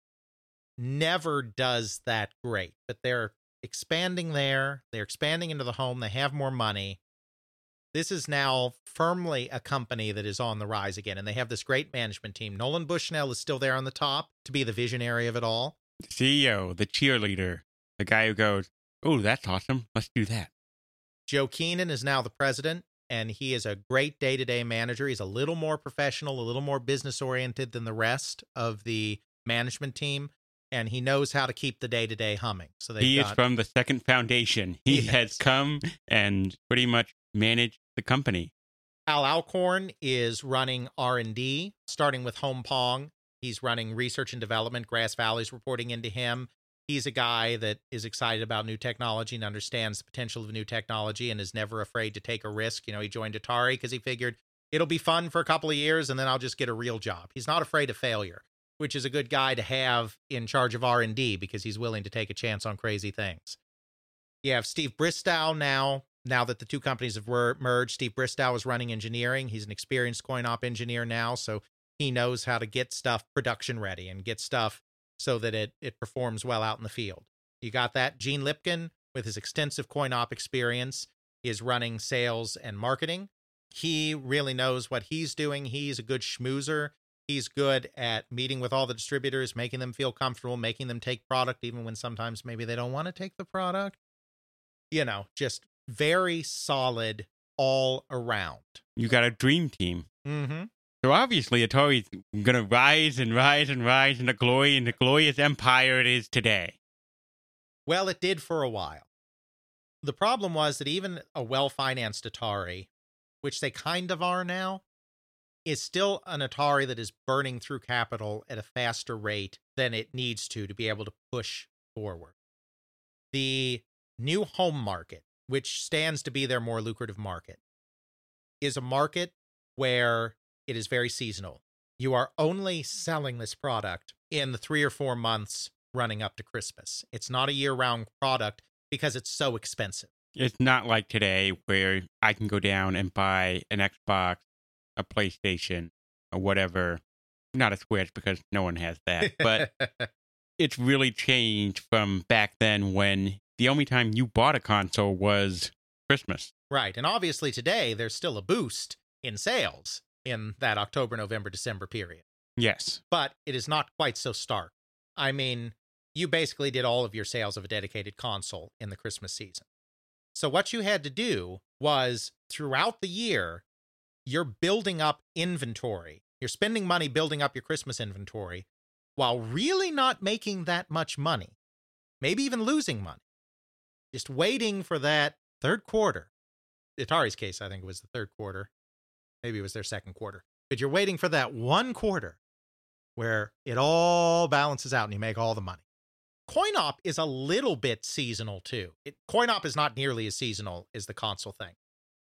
Never does that great, but they're expanding there. They're expanding into the home. They have more money. This is now firmly a company that is on the rise again, and they have this great management team. Nolan Bushnell is still there on the top to be the visionary of it all. The CEO, the cheerleader, the guy who goes, "Oh, that's awesome. Let's do that." Joe Keenan is now the president, and he is a great day to day manager. He's a little more professional, a little more business oriented than the rest of the management team, and he knows how to keep the day to day humming. So they He is from the Second Foundation. He Yes. has come and pretty much managed the company. Al Alcorn is running R and D, starting with Home Pong. He's running research and development. Grass Valley's reporting into him. He's a guy that is excited about new technology and understands the potential of new technology and is never afraid to take a risk. You know, he joined Atari because he figured it'll be fun for a couple of years and then I'll just get a real job. He's not afraid of failure, which is a good guy to have in charge of R&D because he's willing to take a chance on crazy things. You have Steve Bristow now. Now that the two companies have merged, Steve Bristow is running engineering. He's an experienced coin op engineer now, so he knows how to get stuff production ready and get stuff so that it it performs well out in the field. You got that. Gene Lipkin, with his extensive coin op experience, is running sales and marketing. He really knows what he's doing. He's a good schmoozer. He's good at meeting with all the distributors, making them feel comfortable, making them take product, even when sometimes maybe they don't want to take the product. You know, just very solid all around. You got a dream team. Mm-hmm. So obviously Atari's gonna rise and rise and rise in the glory and the glorious empire it is today. Well, it did for a while. The problem was that even a well financed Atari, which they kind of are now, is still an Atari that is burning through capital at a faster rate than it needs to to be able to push forward. The new home market, which stands to be their more lucrative market, is a market where it is very seasonal. You are only selling this product in the three or four months running up to Christmas. It's not a year round product because it's so expensive. It's not like today where I can go down and buy an Xbox, a PlayStation, or whatever. Not a Switch because no one has that. But [laughs] it's really changed from back then when the only time you bought a console was Christmas. right. And obviously today there's still a boost in sales in that October, November, December period. Yes. But it is not quite so stark. I mean, you basically did all of your sales of a dedicated console in the Christmas season. So what you had to do was throughout the year, you're building up inventory. You're spending money building up your Christmas inventory while really not making that much money, maybe even losing money. Just waiting for that third quarter. Atari's case, I think it was the third quarter. Maybe it was their second quarter. But you're waiting for that one quarter where it all balances out and you make all the money. CoinOp is a little bit seasonal too. It, CoinOp is not nearly as seasonal as the console thing,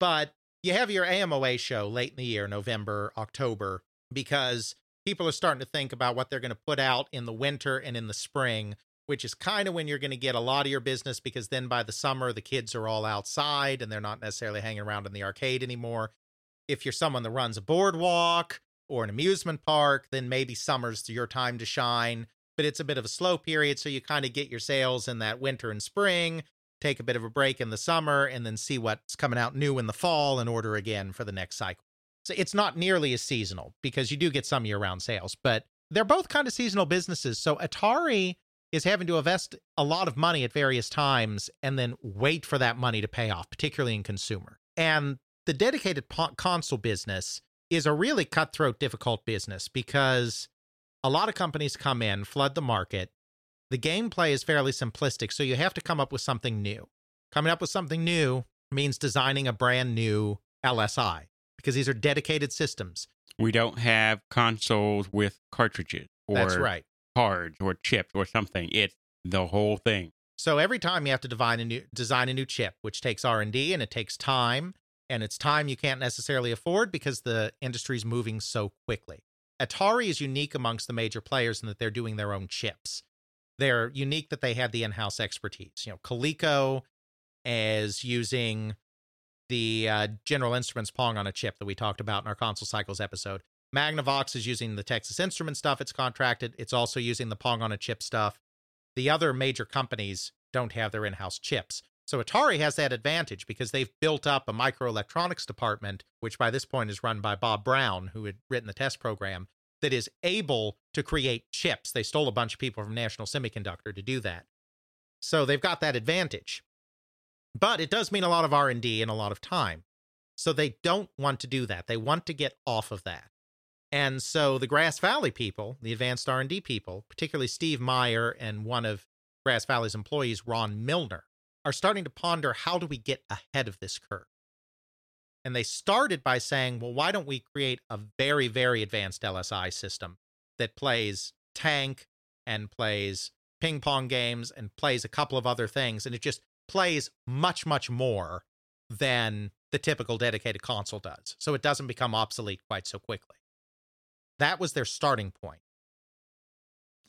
but you have your AMOA show late in the year, November, October, because people are starting to think about what they're going to put out in the winter and in the spring, which is kind of when you're going to get a lot of your business because then by the summer, the kids are all outside and they're not necessarily hanging around in the arcade anymore. If you're someone that runs a boardwalk or an amusement park, then maybe summer's your time to shine but it's a bit of a slow period. So you kind of get your sales in that winter and spring, take a bit of a break in the summer, and then see what's coming out new in the fall and order again for the next cycle. So it's not nearly as seasonal because you do get some year round sales, but they're both kind of seasonal businesses. So Atari is having to invest a lot of money at various times and then wait for that money to pay off, particularly in consumer. And the dedicated po- console business is a really cutthroat, difficult business because a lot of companies come in, flood the market. The gameplay is fairly simplistic, so you have to come up with something new. Coming up with something new means designing a brand new LSI because these are dedicated systems. We don't have consoles with cartridges or That's right. cards or chips or something. It's the whole thing. So every time you have to design a new design a new chip, which takes R&D and it takes time, and it's time you can't necessarily afford because the industry's moving so quickly. Atari is unique amongst the major players in that they're doing their own chips. They're unique that they have the in-house expertise. You know, Coleco is using the uh, General Instruments Pong on a chip that we talked about in our console cycles episode. Magnavox is using the Texas Instrument stuff it's contracted. It's also using the Pong on a chip stuff. The other major companies don't have their in-house chips. So Atari has that advantage because they've built up a microelectronics department, which by this point is run by Bob Brown, who had written the test program, that is able to create chips. They stole a bunch of people from National Semiconductor to do that. So they've got that advantage. But it does mean a lot of R&D and a lot of time. So they don't want to do that. They want to get off of that. And so the Grass Valley people, the advanced R&D people, particularly Steve Mayer and one of Grass Valley's employees, Ron Milner, are starting to ponder how do we get ahead of this curve? And they started by saying, well, why don't we create a very, very advanced LSI system that plays tank and plays ping pong games and plays a couple of other things. And it just plays much, much more than the typical dedicated console does. So it doesn't become obsolete quite so quickly. That was their starting point.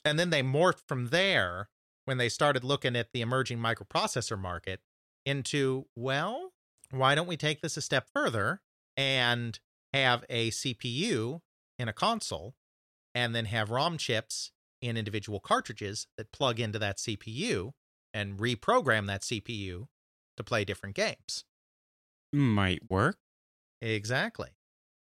And then they morphed from there when they started looking at the emerging microprocessor market into, well, why don't we take this a step further and have a CPU in a console and then have ROM chips in individual cartridges that plug into that CPU and reprogram that CPU to play different games? Might work. Exactly.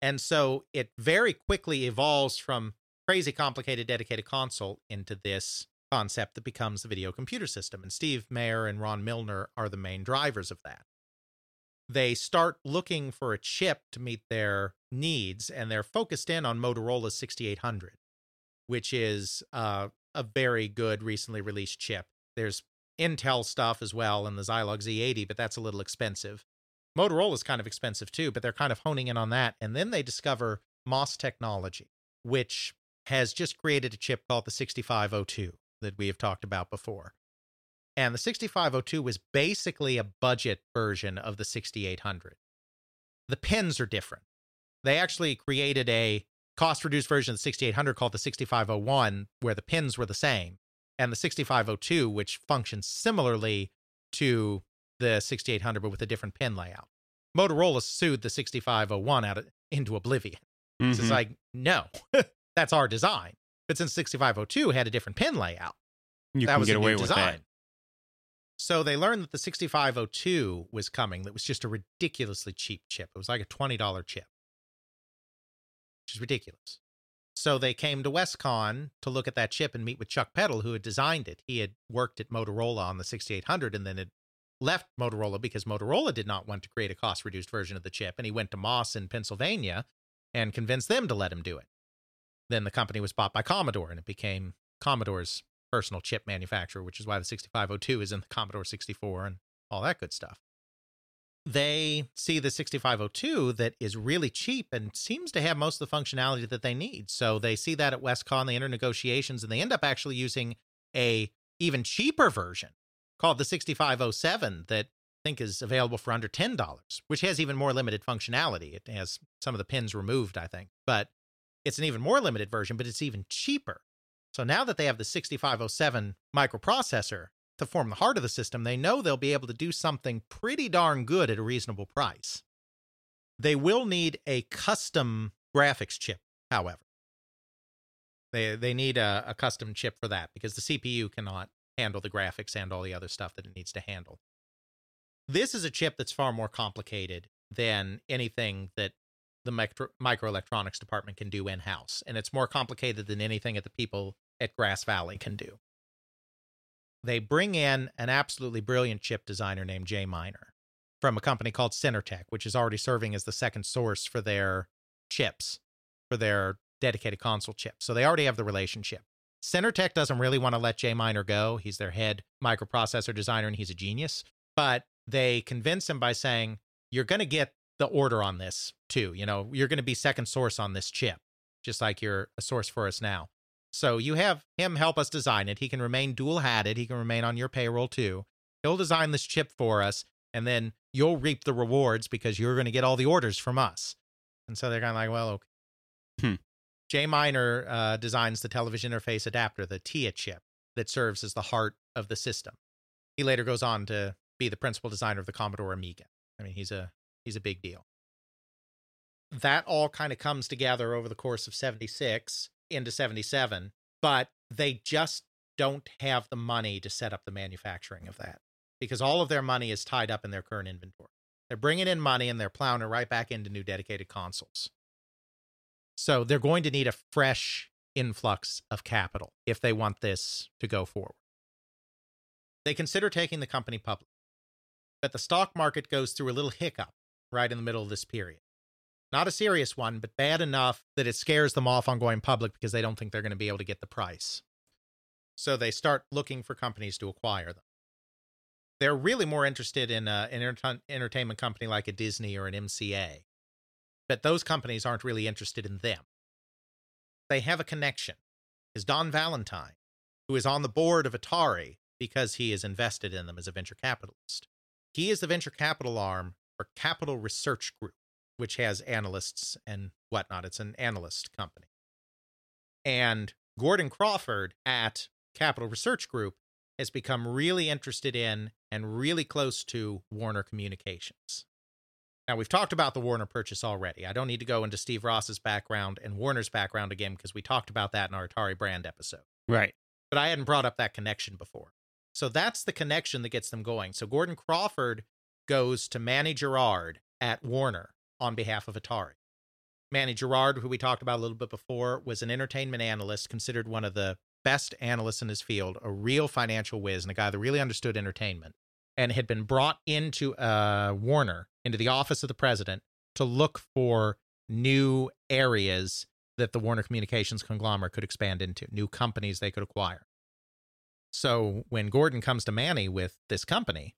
And so it very quickly evolves from crazy complicated dedicated console into this concept that becomes the video computer system. And Steve Mayer and Ron Milner are the main drivers of that. They start looking for a chip to meet their needs, and they're focused in on Motorola's 6800, which is uh, a very good recently released chip. There's Intel stuff as well and the Zilog Z80, but that's a little expensive. Motorola's kind of expensive too, but they're kind of honing in on that. And then they discover MOS technology, which has just created a chip called the 6502 that we have talked about before. And the 6502 was basically a budget version of the 6800. The pins are different. They actually created a cost reduced version of the 6800 called the 6501, where the pins were the same, and the 6502, which functions similarly to the 6800 but with a different pin layout. Motorola sued the 6501 out of, into oblivion. Mm-hmm. So it's like, no, [laughs] that's our design. But since 6502 had a different pin layout, you that was get a away new design. So they learned that the 6502 was coming. That was just a ridiculously cheap chip. It was like a $20 chip, which is ridiculous. So they came to Wescon to look at that chip and meet with Chuck Peddle, who had designed it. He had worked at Motorola on the 6800 and then had left Motorola because Motorola did not want to create a cost reduced version of the chip. And he went to MOS in Pennsylvania and convinced them to let him do it. Then the company was bought by Commodore and it became Commodore's personal chip manufacturer, which is why the 6502 is in the Commodore 64 and all that good stuff. They see the 6502 that is really cheap and seems to have most of the functionality that they need. So they see that at Wescon, they enter negotiations, and they end up actually using a even cheaper version called the 6507 that I think is available for under $10, which has even more limited functionality. It has some of the pins removed, I think, but it's an even more limited version, but it's even cheaper. So now that they have the 6507 microprocessor to form the heart of the system, they know they'll be able to do something pretty darn good at a reasonable price. They will need a custom graphics chip, however. They, they need a, a custom chip for that because the CPU cannot handle the graphics and all the other stuff that it needs to handle. This is a chip that's far more complicated than anything that the micro, microelectronics department can do in house, and it's more complicated than anything that the people at Grass Valley can do. They bring in an absolutely brilliant chip designer named Jay Miner from a company called Synertek, which is already serving as the second source for their chips, for their dedicated console chips. So they already have the relationship. Synertek doesn't really want to let Jay Miner go. He's their head microprocessor designer and he's a genius. But they convince him by saying, You're going to get the order on this too. You know, you're going to be second source on this chip, just like you're a source for us now. So you have him help us design it. He can remain dual hatted. He can remain on your payroll too. He'll design this chip for us, and then you'll reap the rewards because you're going to get all the orders from us. And so they're kind of like, well, okay. Hmm. Jay Miner uh, designs the television interface adapter, the TIA chip, that serves as the heart of the system. He later goes on to be the principal designer of the Commodore Amiga. I mean, he's a he's a big deal. That all kind of comes together over the course of 76 into 77, but they just don't have the money to set up the manufacturing of that. because all of their money is tied up in their current inventory. They're bringing in money and they're plowing it right back into new dedicated consoles. So they're going to need a fresh influx of capital if they want this to go forward. They consider taking the company public, but the stock market goes through a little hiccup right in the middle of this period. Not a serious one, but bad enough that it scares them off on going public because they don't think they're going to be able to get the price. So they start looking for companies to acquire them. They're really more interested in uh, an enter- entertainment company like a Disney or an MCA, but those companies aren't really interested in them. They have a connection. Is Don Valentine, who is on the board of Atari because he is invested in them as a venture capitalist. He is the venture capital arm for Capital Research Group, which has analysts and whatnot. It's an analyst company. And Gordon Crawford at Capital Research Group has become really interested in and really close to Warner Communications. Now, we've talked about the Warner purchase already. I don't need to go into Steve Ross's background and Warner's background again because we talked about that in our Atari brand episode. Right. But I hadn't brought up that connection before. So that's the connection that gets them going. So Gordon Crawford goes to Manny Gerard at Warner on behalf of Atari. Manny Gerard, who we talked about a little bit before, was an entertainment analyst, considered one of the best analysts in his field, a real financial whiz, and a guy that really understood entertainment, and had been brought into uh, Warner, into the office of the president, to look for new areas that the Warner Communications conglomerate could expand into, new companies they could acquire. So when Gordon comes to Manny with this company,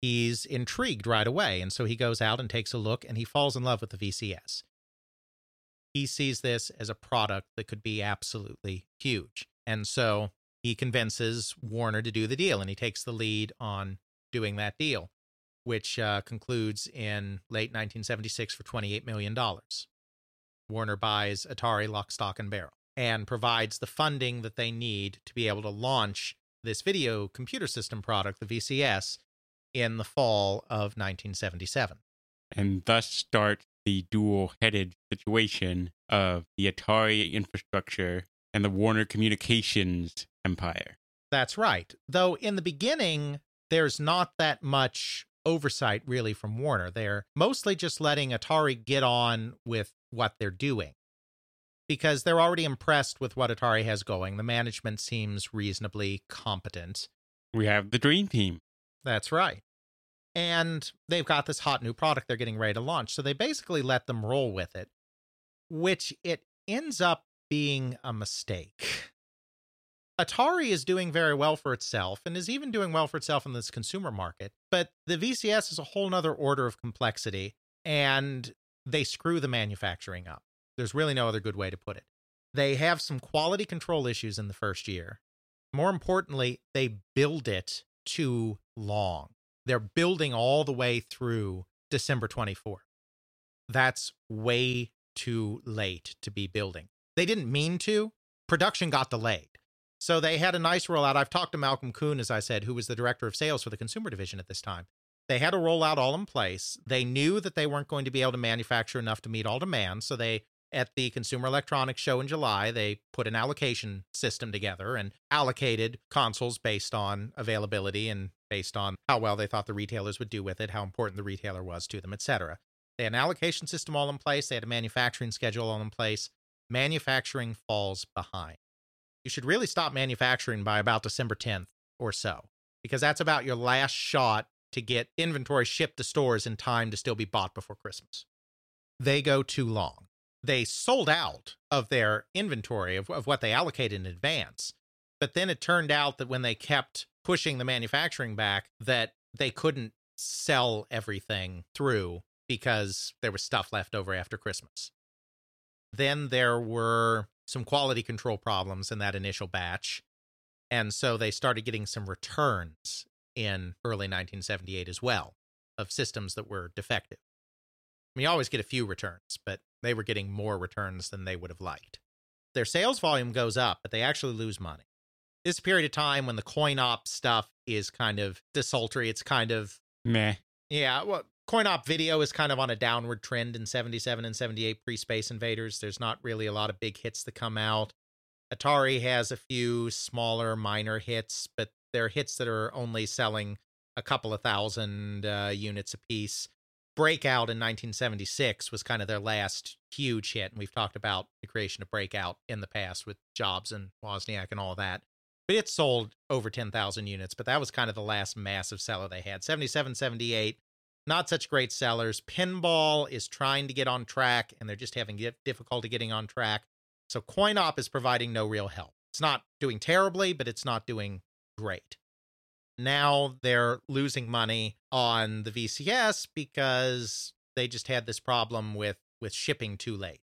he's intrigued right away. And so he goes out and takes a look and he falls in love with the VCS. He sees this as a product that could be absolutely huge. And so he convinces Warner to do the deal and he takes the lead on doing that deal, which uh, concludes in late 1976 for $28 million. Warner buys Atari lock, stock, and barrel and provides the funding that they need to be able to launch this video computer system product, the VCS, in the fall of 1977. And thus starts the dual headed situation of the Atari infrastructure and the Warner Communications empire. That's right. Though in the beginning, there's not that much oversight really from Warner. They're mostly just letting Atari get on with what they're doing because they're already impressed with what Atari has going. The management seems reasonably competent. We have the Dream Team. That's right. And they've got this hot new product they're getting ready to launch. So they basically let them roll with it, which it ends up being a mistake. Atari is doing very well for itself and is even doing well for itself in this consumer market, but the VCS is a whole nother order of complexity and they screw the manufacturing up. There's really no other good way to put it. They have some quality control issues in the first year. More importantly, they build it too long. They're building all the way through December 24th. That's way too late to be building. They didn't mean to. Production got delayed. So they had a nice rollout. I've talked to Malcolm Kuhn, as I said, who was the director of sales for the consumer division at this time. They had a rollout all in place. They knew that they weren't going to be able to manufacture enough to meet all demand. So they, at the Consumer Electronics Show in July, they put an allocation system together and allocated consoles based on availability and based on how well they thought the retailers would do with it, how important the retailer was to them, etc. They had an allocation system all in place. They had a manufacturing schedule all in place. Manufacturing falls behind you should really stop manufacturing by about December 10th or so, because that's about your last shot to get inventory shipped to stores in time to still be bought before Christmas. They go too long. They sold out of their inventory of, of what they allocated in advance. But then it turned out that when they kept pushing the manufacturing back, that they couldn't sell everything through because there was stuff left over after Christmas. Then there were some quality control problems in that initial batch. And so they started getting some returns in early 1978 as well of systems that were defective. I mean, you always get a few returns, but they were getting more returns than they would have liked. Their sales volume goes up, but they actually lose money. This period of time when the coin op stuff is kind of desultory, it's kind of meh. Yeah, well, coin op video is kind of on a downward trend in 77 and 78 pre Space Invaders. There's not really a lot of big hits that come out. Atari has a few smaller, minor hits, but they're hits that are only selling a couple of thousand uh, units apiece. Breakout in 1976 was kind of their last huge hit, and we've talked about the creation of Breakout in the past with Jobs and Wozniak and all that. But it sold over 10,000 units, but that was kind of the last massive seller they had. 77, 78, not such great sellers. Pinball is trying to get on track, and they're just having difficulty getting on track. So CoinOp is providing no real help. It's not doing terribly, but it's not doing great. Now they're losing money on the VCS because they just had this problem with with shipping too late.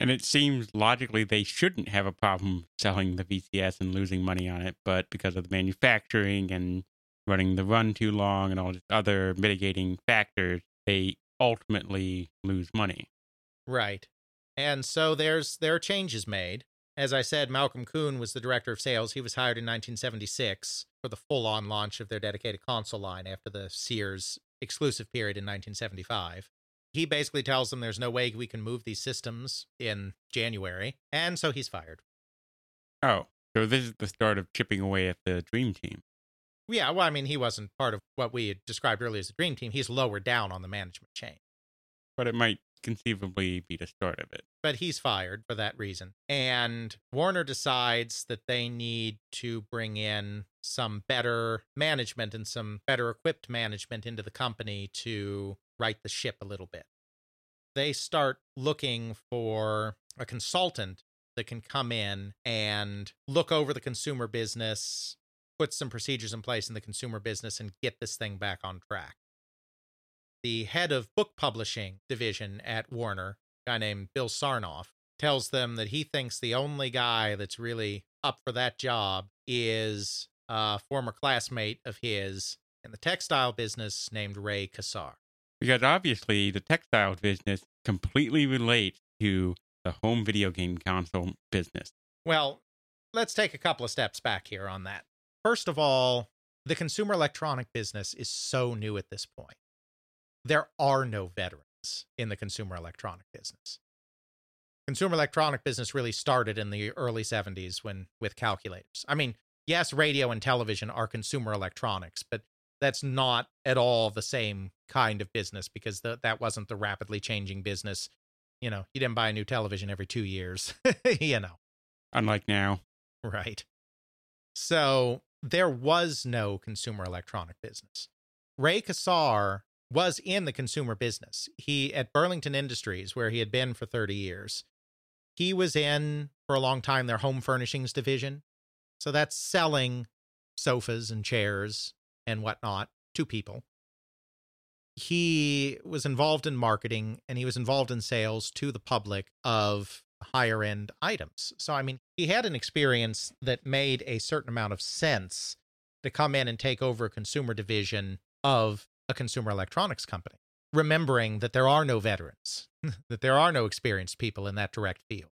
And it seems logically they shouldn't have a problem selling the VCS and losing money on it, but because of the manufacturing and running the run too long and all these other mitigating factors, they ultimately lose money. Right. And so there's there are changes made. As I said, Malcolm Kuhn was the director of sales. He was hired in 1976 for the full on launch of their dedicated console line after the Sears exclusive period in 1975. He basically tells them there's no way we can move these systems in January, and so he's fired. Oh, so this is the start of chipping away at the Dream Team. Yeah, well, I mean, he wasn't part of what we had described earlier as the Dream Team. He's lower down on the management chain. But it might conceivably be the start of it. But he's fired for that reason. And Warner decides that they need to bring in some better management and some better equipped management into the company to right the ship a little bit. They start looking for a consultant that can come in and look over the consumer business, put some procedures in place in the consumer business, and get this thing back on track the head of book publishing division at Warner, a guy named Bill Sarnoff, tells them that he thinks the only guy that's really up for that job is a former classmate of his in the textile business named Ray Kassar. Because obviously the textile business completely relates to the home video game console business. Well, let's take a couple of steps back here on that. First of all, the consumer electronic business is so new at this point there are no veterans in the consumer electronic business. Consumer electronic business really started in the early 70s when with calculators. I mean, yes, radio and television are consumer electronics, but that's not at all the same kind of business because the, that wasn't the rapidly changing business. You know, you didn't buy a new television every 2 years, [laughs] you know. Unlike now. Right. So, there was no consumer electronic business. Ray Kassar was in the consumer business. He at Burlington Industries, where he had been for 30 years, he was in for a long time their home furnishings division. So that's selling sofas and chairs and whatnot to people. He was involved in marketing and he was involved in sales to the public of higher end items. So, I mean, he had an experience that made a certain amount of sense to come in and take over a consumer division of a consumer electronics company, remembering that there are no veterans, [laughs] that there are no experienced people in that direct field.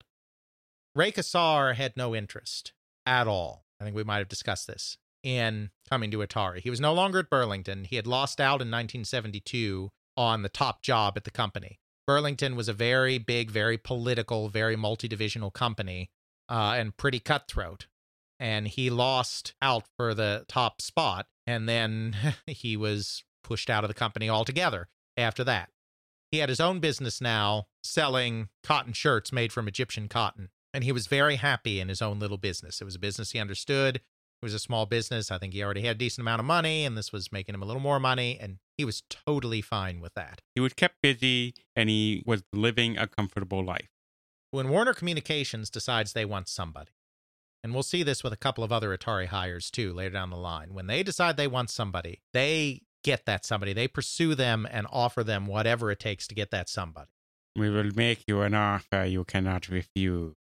Ray Kassar had no interest at all. I think we might have discussed this in coming to Atari. He was no longer at Burlington. He had lost out in 1972 on the top job at the company. Burlington was a very big, very political, very multi divisional company uh, and pretty cutthroat. And he lost out for the top spot. And then [laughs] he was pushed out of the company altogether after that. He had his own business now selling cotton shirts made from Egyptian cotton, and he was very happy in his own little business. It was a business he understood. It was a small business. I think he already had a decent amount of money, and this was making him a little more money, and he was totally fine with that. He was kept busy and he was living a comfortable life. When Warner Communications decides they want somebody, and we'll see this with a couple of other Atari hires too later down the line, when they decide they want somebody, they get that somebody. They pursue them and offer them whatever it takes to get that somebody. We will make you an offer you cannot refuse.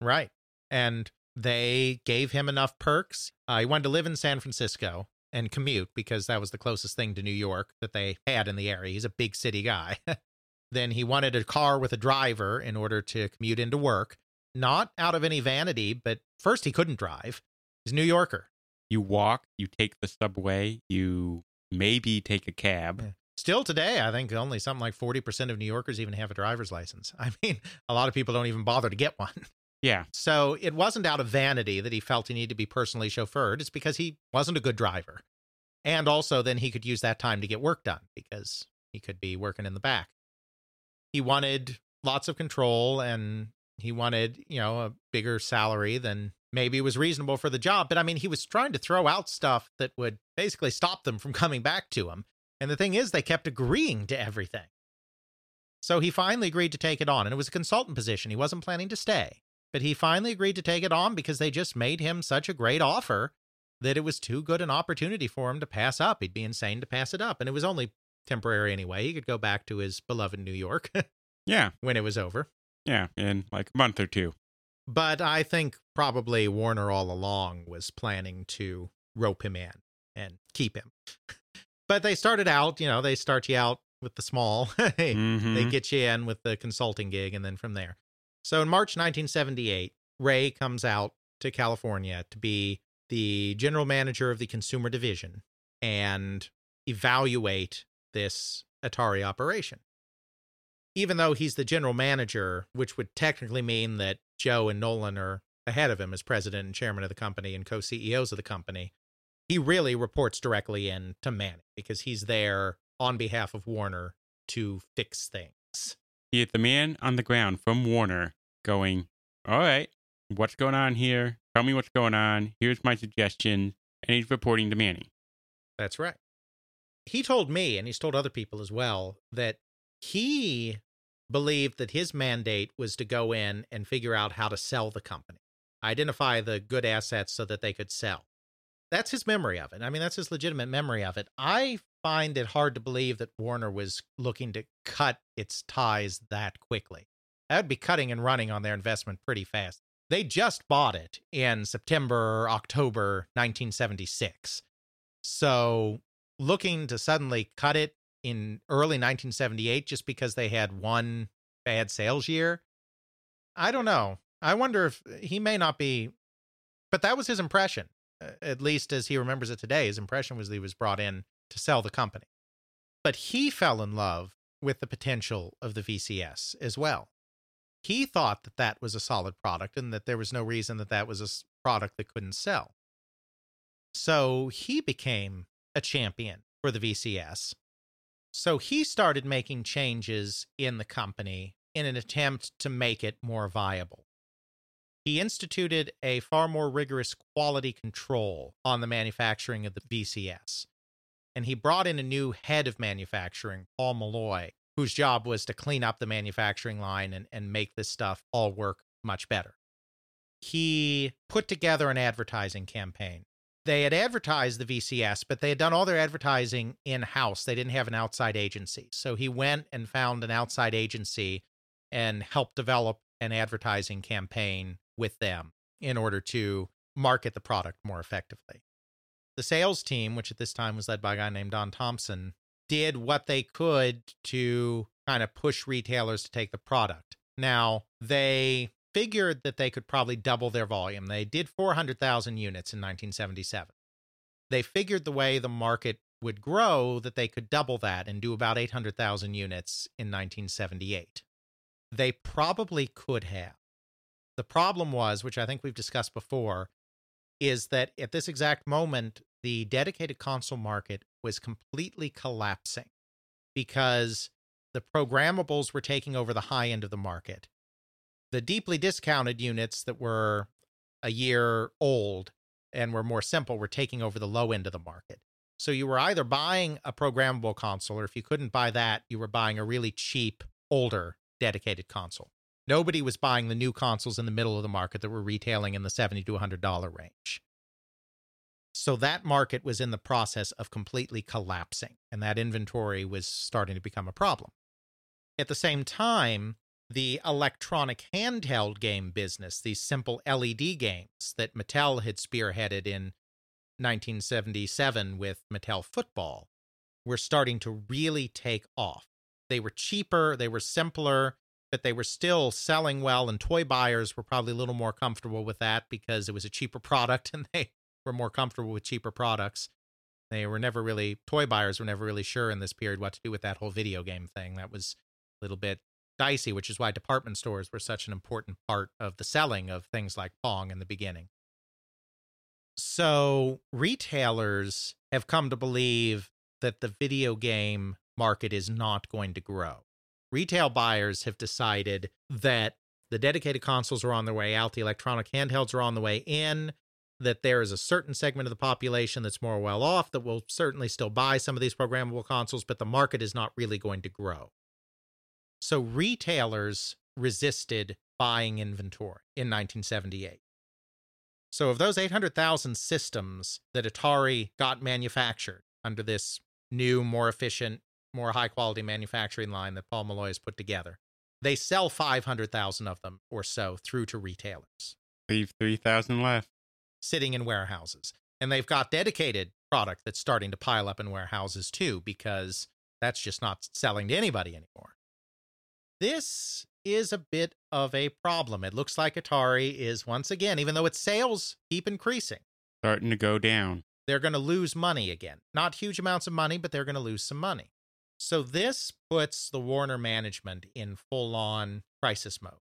Right. And they gave him enough perks. Uh, he wanted to live in San Francisco and commute because that was the closest thing to New York that they had in the area. He's a big city guy. [laughs] then he wanted a car with a driver in order to commute into work, not out of any vanity, but first he couldn't drive. He's a New Yorker. You walk, you take the subway, you maybe take a cab. Yeah. Still today, I think only something like 40% of New Yorkers even have a driver's license. [laughs] I mean, a lot of people don't even bother to get one. Yeah. So it wasn't out of vanity that he felt he needed to be personally chauffeured. It's because he wasn't a good driver. And also, then he could use that time to get work done because he could be working in the back. He wanted lots of control and he wanted, you know, a bigger salary than maybe was reasonable for the job. But I mean, he was trying to throw out stuff that would basically stop them from [laughs] coming back to him. And the thing is, they kept agreeing to everything. So he finally agreed to take it on. And it was a consultant position. He wasn't planning to stay, but he finally agreed to take it on because they just made him such a great offer that it was too good an opportunity for him to pass up. He'd be insane to pass it up. And it was only temporary anyway. He could go back to his beloved New York [laughs] Yeah. when it was over. Yeah. In like a month or two. But I think probably Warner all along was planning to rope him in and keep him. [laughs] but they started out, you know, they start you out with the small. [laughs] Hey, Mhm. They get you in with the consulting gig and then from there. So in March 1978, Ray comes out to California to be the general manager of the consumer division and evaluate this Atari operation. Even though he's the general manager, which would technically mean that Joe and Nolan are ahead of him as president and chairman of the company and co CEOs of the company, he really reports directly in to Manny because he's there on behalf of Warner to fix things. He is the man on the ground from Warner going, All right, what's going on here? Tell me what's going on. Here's my suggestion. And he's reporting to Manny. That's right. He told me, and he's told other people as well, that he believed that his mandate was to go in and figure out how to sell the company, identify the good assets so that they could sell. That's his memory of it. I mean, that's his legitimate memory of it. I find it hard to believe that Warner was looking to cut its ties that quickly. That would be cutting and running on their investment pretty fast. They just bought it in September, October 1976. So looking to suddenly cut it in early 1978 just because they had one bad sales year, I don't know. I wonder if he may not be, but that was his impression, uh, at least as he remembers it today. His impression was that he was brought in to sell the company. But he fell in love with the potential of the VCS as well. He thought that that was a solid product and that there was no reason that that was a product that couldn't sell. So he became a champion for the VCS. So he started making changes in the company in an attempt to make it more viable. He instituted a far more rigorous quality control on the manufacturing of the VCS. And he brought in a new head of manufacturing, Paul Malloy, whose job was to clean up the manufacturing line and, and make this stuff all work much better. He put together an advertising campaign they had advertised the VCS, but they had done all their advertising in house. They didn't have an outside agency. So he went and found an outside agency and helped develop an advertising campaign with them in order to market the product more effectively. The sales team, which at this time was led by a guy named Don Thompson, did what they could to kind of push retailers to take the product. Now, they figured that they could probably double their volume. They did 400,000 units in 1977. They figured the way the market would grow that they could double that and do about 800,000 units in 1978. They probably could have. The problem was, which I think we've discussed before, is that at this exact moment, the dedicated console market was completely collapsing because the programmables were taking over the high end of the market the deeply discounted units that were a year old and were more simple were taking over the low end of the market. So you were either buying a programmable console, or if you couldn't buy that, you were buying a really cheap, older dedicated console. Nobody was buying the new consoles in the middle of the market that were retailing in the 70 to $100 range. So that market was in the process of completely collapsing, and that inventory was starting to become a problem. At the same time, the electronic handheld game business, these simple LED games that Mattel had spearheaded in 1977 with Mattel Football, were starting to really take off. They were cheaper, they were simpler, but they were still selling well, and toy buyers were probably a little more comfortable with that because it was a cheaper product [laughs] and they were more comfortable with cheaper products. They were never really, toy buyers were never really sure in this period what to do with that whole video game thing. That was a little bit dicey, which is why department stores were such an important part of the selling of things like Pong in the beginning. So retailers have come to believe that the video game market is not going to grow. Retail buyers have decided that the dedicated consoles are on their way out, the electronic handhelds are on the way in, that there is a certain segment of the population that's more well off that will certainly still buy some of these programmable consoles, but the market is not really going to grow. So retailers resisted buying inventory in 1978. So, of those 800,000 systems that Atari got manufactured under this new, more efficient, more high quality manufacturing line that Paul Molloy has put together, they sell 500,000 of them or so through to retailers. Leave 3,000 left. Sitting in warehouses. And they've got dedicated product that's starting to pile up in warehouses too, because that's just not selling to anybody anymore. This is a bit of a problem. It looks like Atari is once again, even though its sales keep increasing, Starting to go down. they're going to lose money again. Not huge amounts of money, but they're going to lose some money. So this puts the Warner management in full on crisis mode.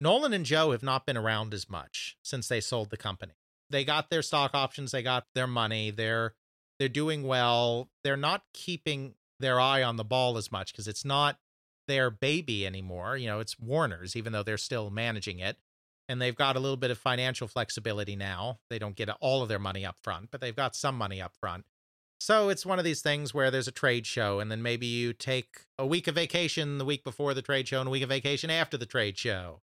Nolan and Joe have not been around as much since they sold the company. They got their stock options, they got their money, they're they're doing well. They're not keeping their eye on the ball as much because it's not their baby anymore. You know, it's Warner's, even though they're still managing it. And they've got a little bit of financial flexibility now. They don't get all of their money up front, but they've got some money up front. So it's one of these things where there's a trade show, and then maybe you take a week of vacation the week before the trade show and a week of vacation after the trade show.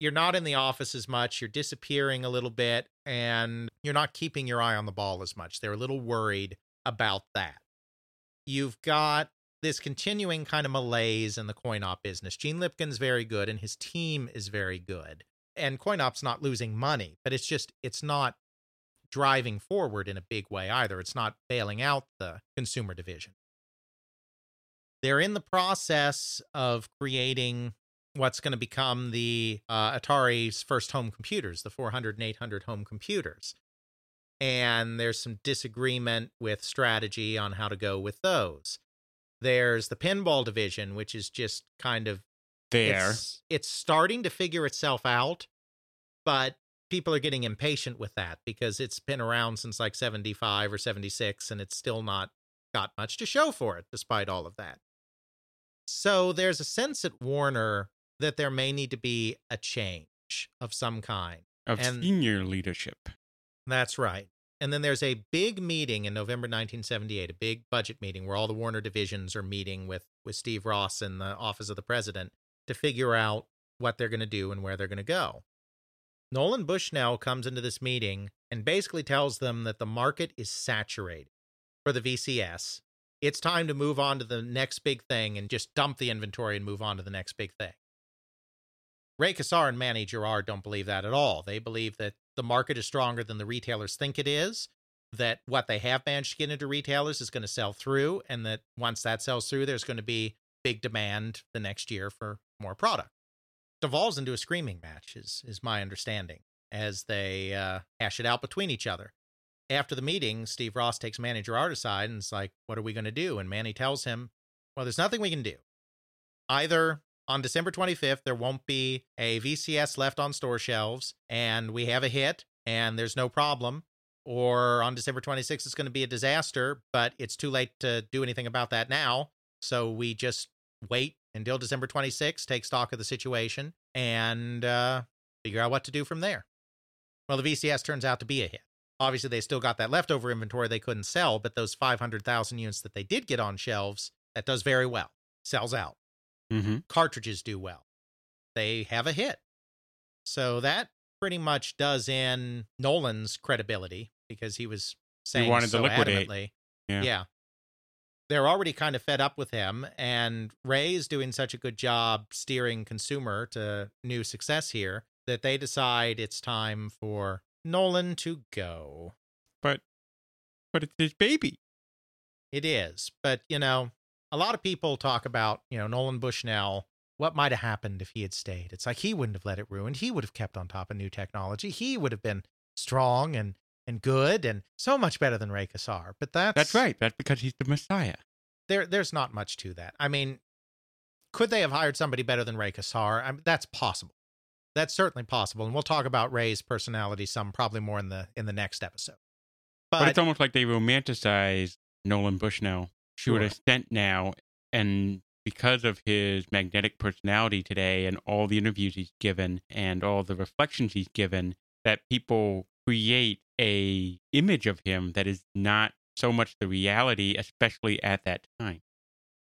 You're not in the office as much, you're disappearing a little bit, and you're not keeping your eye on the ball as much. They're a little worried about that. You've got this continuing kind of malaise in the coin op business. Gene Lipkin's very good, and his team is very good. And coin op's not losing money, but it's just, it's not driving forward in a big way either. It's not bailing out the consumer division. They're in the process of creating what's going to become the uh, Atari's first home computers, the 400 and 800 home computers. And there's some disagreement with strategy on how to go with those. There's the pinball division, which is just kind of There. it's, it's starting to figure itself out, but people are getting impatient with that because it's been around since like 75 or 76 and it's still not got much to show for it despite all of that. So there's a sense at Warner that there may need to be a change of some kind. Of and- senior leadership. That's right. And then there's a big meeting in November 1978, a big budget meeting where all the Warner divisions are meeting with with Steve Ross in the office of the president to figure out what they're going to do and where they're going to go. Nolan Bushnell comes into this meeting and basically tells them that the market is saturated for the VCS. It's time to move on to the next big thing and just dump the inventory and move on to the next big thing. Ray Kassar and Manny Gerard don't believe that at all. They believe that the market is stronger than the retailers think it is, that what they have managed to get into retailers is going to sell through, and that once that sells through, there's going to be big demand the next year for more product. Devolves into a screaming match, is, is my understanding, as they uh, hash it out between each other. After the meeting, Steve Ross takes Manny Gerard aside and is like, What are we going to do? And Manny tells him, Well, there's nothing we can do. Either on December 25th, there won't be a VCS left on store shelves and we have a hit and there's no problem. Or on December 26th, it's going to be a disaster, but it's too late to do anything about that now. So we just wait until December 26th, take stock of the situation, and uh, figure out what to do from there. Well, the VCS turns out to be a hit. Obviously, they still got that leftover inventory they couldn't sell, but those 500,000 units that they did get on shelves, that does very well. Sells out Mm-hmm. cartridges do well. They have a hit. So that pretty much does in Nolan's credibility because he was saying wanted to so liquidate. adamantly. Yeah. They're already kind of fed up with him, and Ray is doing such a good job steering consumer to new success here that they decide it's time for Nolan to go. But but it's his baby. It is. But, you know, a lot of people talk about, you know, Nolan Bushnell, what might have happened if he had stayed. It's like he wouldn't have let it ruin. He would have kept on top of new technology. He would have been strong and and good and so much better than Ray Kassar. But that's That's right. That's because he's the Messiah. There there's not much to that. I mean, could they have hired somebody better than Ray Kassar? I mean, that's possible. That's certainly possible, and we'll talk about Ray's personality some probably more in the in the next episode. But, it's almost like they romanticize Nolan Bushnell to an Sure. extent now, and because of his magnetic personality today and all the interviews he's given and all the reflections he's given, that people create a image of him that is not so much the reality, especially at that time.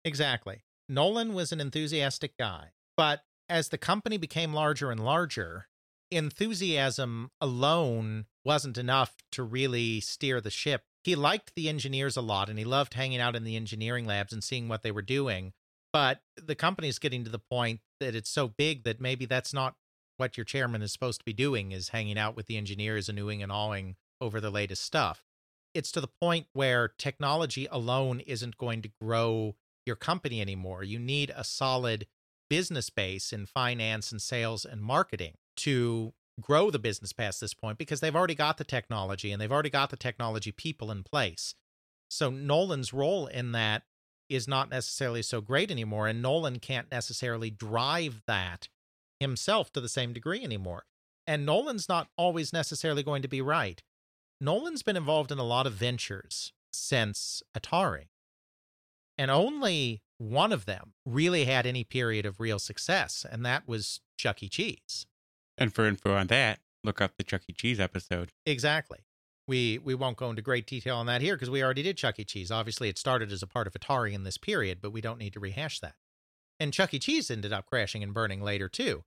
Exactly. Nolan was an enthusiastic guy, but as the company became larger and larger, enthusiasm alone wasn't enough to really steer the ship. He liked the engineers a lot and he loved hanging out in the engineering labs and seeing what they were doing. But the company's getting to the point that it's so big that maybe that's not what your chairman is supposed to be doing is hanging out with the engineers and oohing and awing over the latest stuff. It's to the point where technology alone isn't going to grow your company anymore. You need a solid business base in finance and sales and marketing to grow the business past this point because they've already got the technology and they've already got the technology people in place. So Nolan's role in that is not necessarily so great anymore and Nolan can't necessarily drive that himself to the same degree anymore. And Nolan's not always necessarily going to be right. Nolan's been involved in a lot of ventures since Atari. And only one of them really had any period of real success, and that was Chuck E. Cheese. And for info on that, look up the Chuck E. Cheese episode. Exactly. We we won't go into great detail on that here because we already did Chuck E. Cheese. Obviously, it started as a part of Atari in this period, but we don't need to rehash that. And Chuck E. Cheese ended up crashing and burning later too,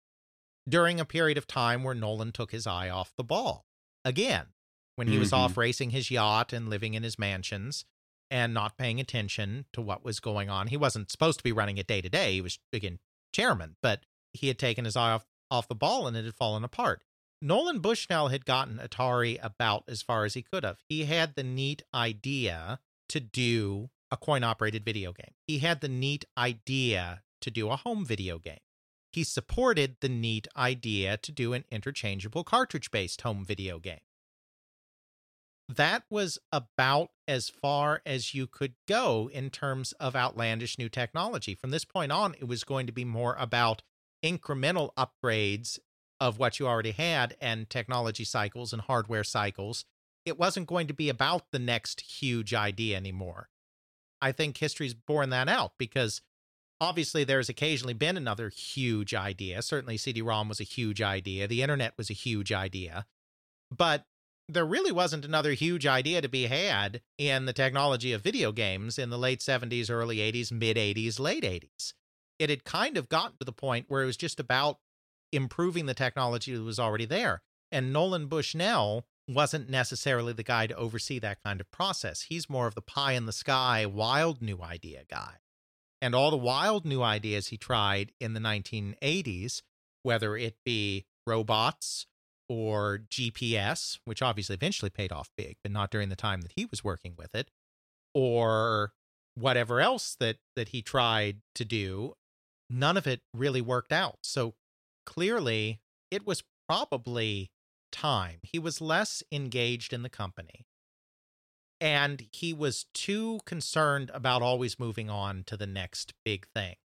during a period of time where Nolan took his eye off the ball. Again, when he was Mhm. off racing his yacht and living in his mansions and not paying attention to what was going on. He wasn't supposed to be running it day to day. He was again chairman, but he had taken his eye off, off the ball and it had fallen apart. Nolan Bushnell had gotten Atari about as far as he could have. He had the neat idea to do a coin operated video game. He had the neat idea to do a home video game. He supported the neat idea to do an interchangeable cartridge based home video game. That was about as far as you could go in terms of outlandish new technology. From this point on, it was going to be more about incremental upgrades of what you already had and technology cycles and hardware cycles. It wasn't going to be about the next huge idea anymore. I think history's borne that out because obviously there's occasionally been another huge idea. Certainly CD ROM was a huge idea, the internet was a huge idea. But there really wasn't another huge idea to be had in the technology of video games in the late 70s, early 80s, mid 80s, late 80s. It had kind of gotten to the point where it was just about improving the technology that was already there. And Nolan Bushnell wasn't necessarily the guy to oversee that kind of process. He's more of the pie in the sky, wild new idea guy. And all the wild new ideas he tried in the 1980s, whether it be robots or GPS, which obviously eventually paid off big, but not during the time that he was working with it, or whatever else that that he tried to do, none of it really worked out. So clearly, it was probably time. He was less engaged in the company. And he was too concerned about always moving on to the next big thing.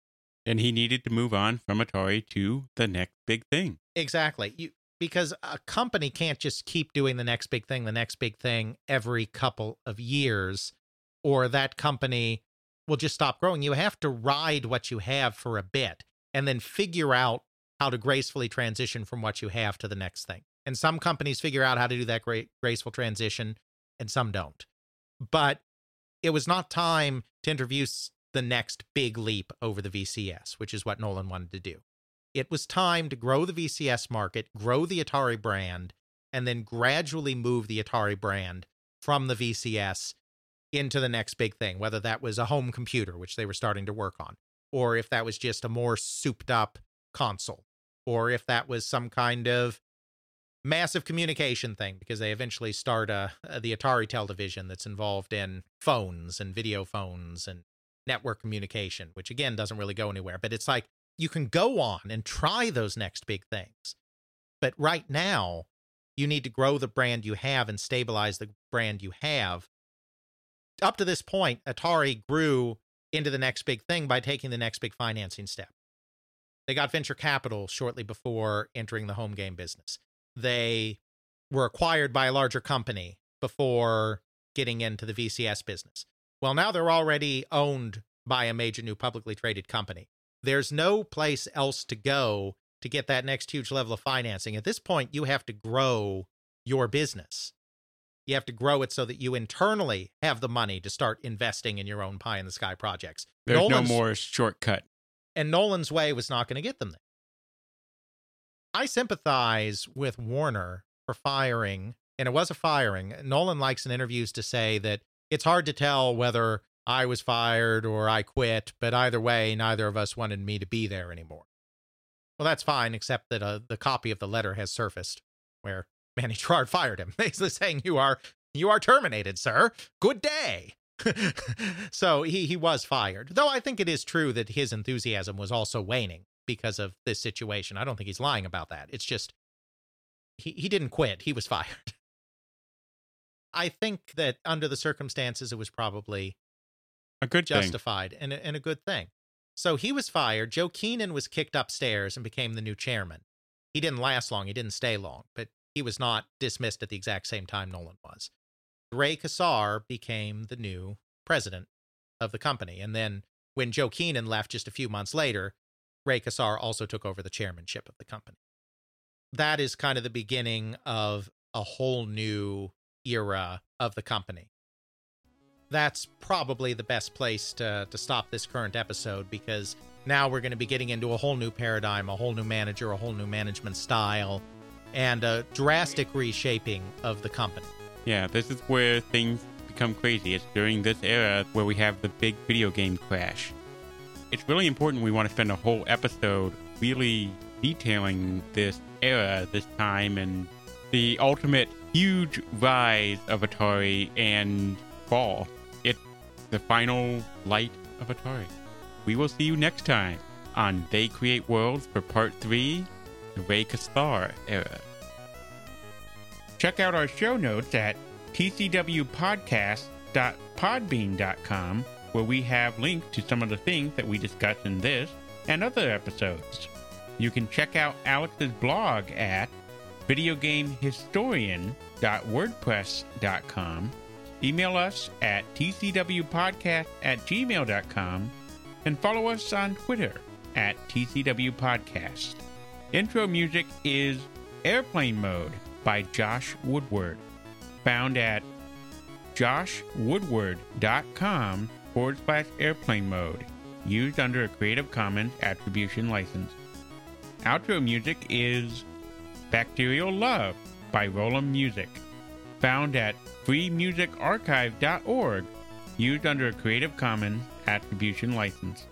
And he needed to move on from Atari to the next big thing. Exactly. You because a company can't just keep doing the next big thing, the next big thing every couple of years, or that company will just stop growing. You have to ride what you have for a bit and then figure out how to gracefully transition from what you have to the next thing. And some companies figure out how to do that great graceful transition and some don't. But it was not time to introduce the next big leap over the VCS, which is what Nolan wanted to do. It was time to grow the VCS market, grow the Atari brand, and then gradually move the Atari brand from the VCS into the next big thing, whether that was a home computer, which they were starting to work on, or if that was just a more souped up console, or if that was some kind of massive communication thing because they eventually start uh, the Atari television that's involved in phones and video phones and network communication, which again doesn't really go anywhere. But it's like you can go on and try those next big things. But right now, you need to grow the brand you have and stabilize the brand you have. Up to this point, Atari grew into the next big thing by taking the next big financing step. They got venture capital shortly before entering the home game business. They were acquired by a larger company before getting into the VCS business. Well, now they're already owned by a major new publicly traded company. There's no place else to go to get that next huge level of financing. At this point, you have to grow your business. You have to grow it so that you internally have the money to start investing in your own pie in the sky projects. There's Nolan's- no more shortcut. and Nolan's way was not going to get them there. I sympathize with Warner for firing, and it was a firing. Nolan likes in interviews to say that it's hard to tell whether I was fired or I quit, but either way, neither of us wanted me to be there anymore. Well, that's fine, except that uh, the copy of the letter has surfaced where Manny Gerard fired him, [laughs] basically saying, "You are you are terminated, sir. Good day." [laughs] so he he was fired. Though I think it is true that his enthusiasm was also waning because of this situation. I don't think he's lying about that. It's just he he didn't quit. He was [laughs] fired. I think that under the circumstances it was probably A good thing. justified and a, and a good thing. So he was fired. Joe Keenan was kicked upstairs and became the new chairman. He didn't last long. He didn't stay long, but he was not dismissed at the exact same time Nolan was. Ray Kassar became the new president of the company. And then when Joe Keenan left just a few months later, Ray Kassar also took over the chairmanship of the company. That is kind of the beginning of a whole new era of the company that's probably the best place to, to stop this current episode because now we're going to be getting into a whole new paradigm, a whole new manager, a whole new management style, and a drastic reshaping of the company. Yeah, this is where things become crazy. It's during this era where we have the big video game crash. It's really important we want to spend a whole episode really detailing this era, this time, and the ultimate huge rise of Atari and fall. It's the final light of Atari. We will see you next time on They Create Worlds for Part 3, the Ray Kassar era. Check out our show notes at tcwpodcast.podbean.com, where we have links to some of the things that we discuss in this and other episodes. You can check out Alex's blog at videogamehistorian.wordpress.com, email us at tcwpodcast at gmail.com, and follow us on Twitter at tcwpodcast. Intro music is Airplane Mode by Josh Woodward, found at joshwoodward.com forward slash airplane mode, used under a Creative Commons Attribution License. Outro music is Bacterial Love by RoleMusic, found at freemusicarchive.org, used under a Creative Commons Attribution License.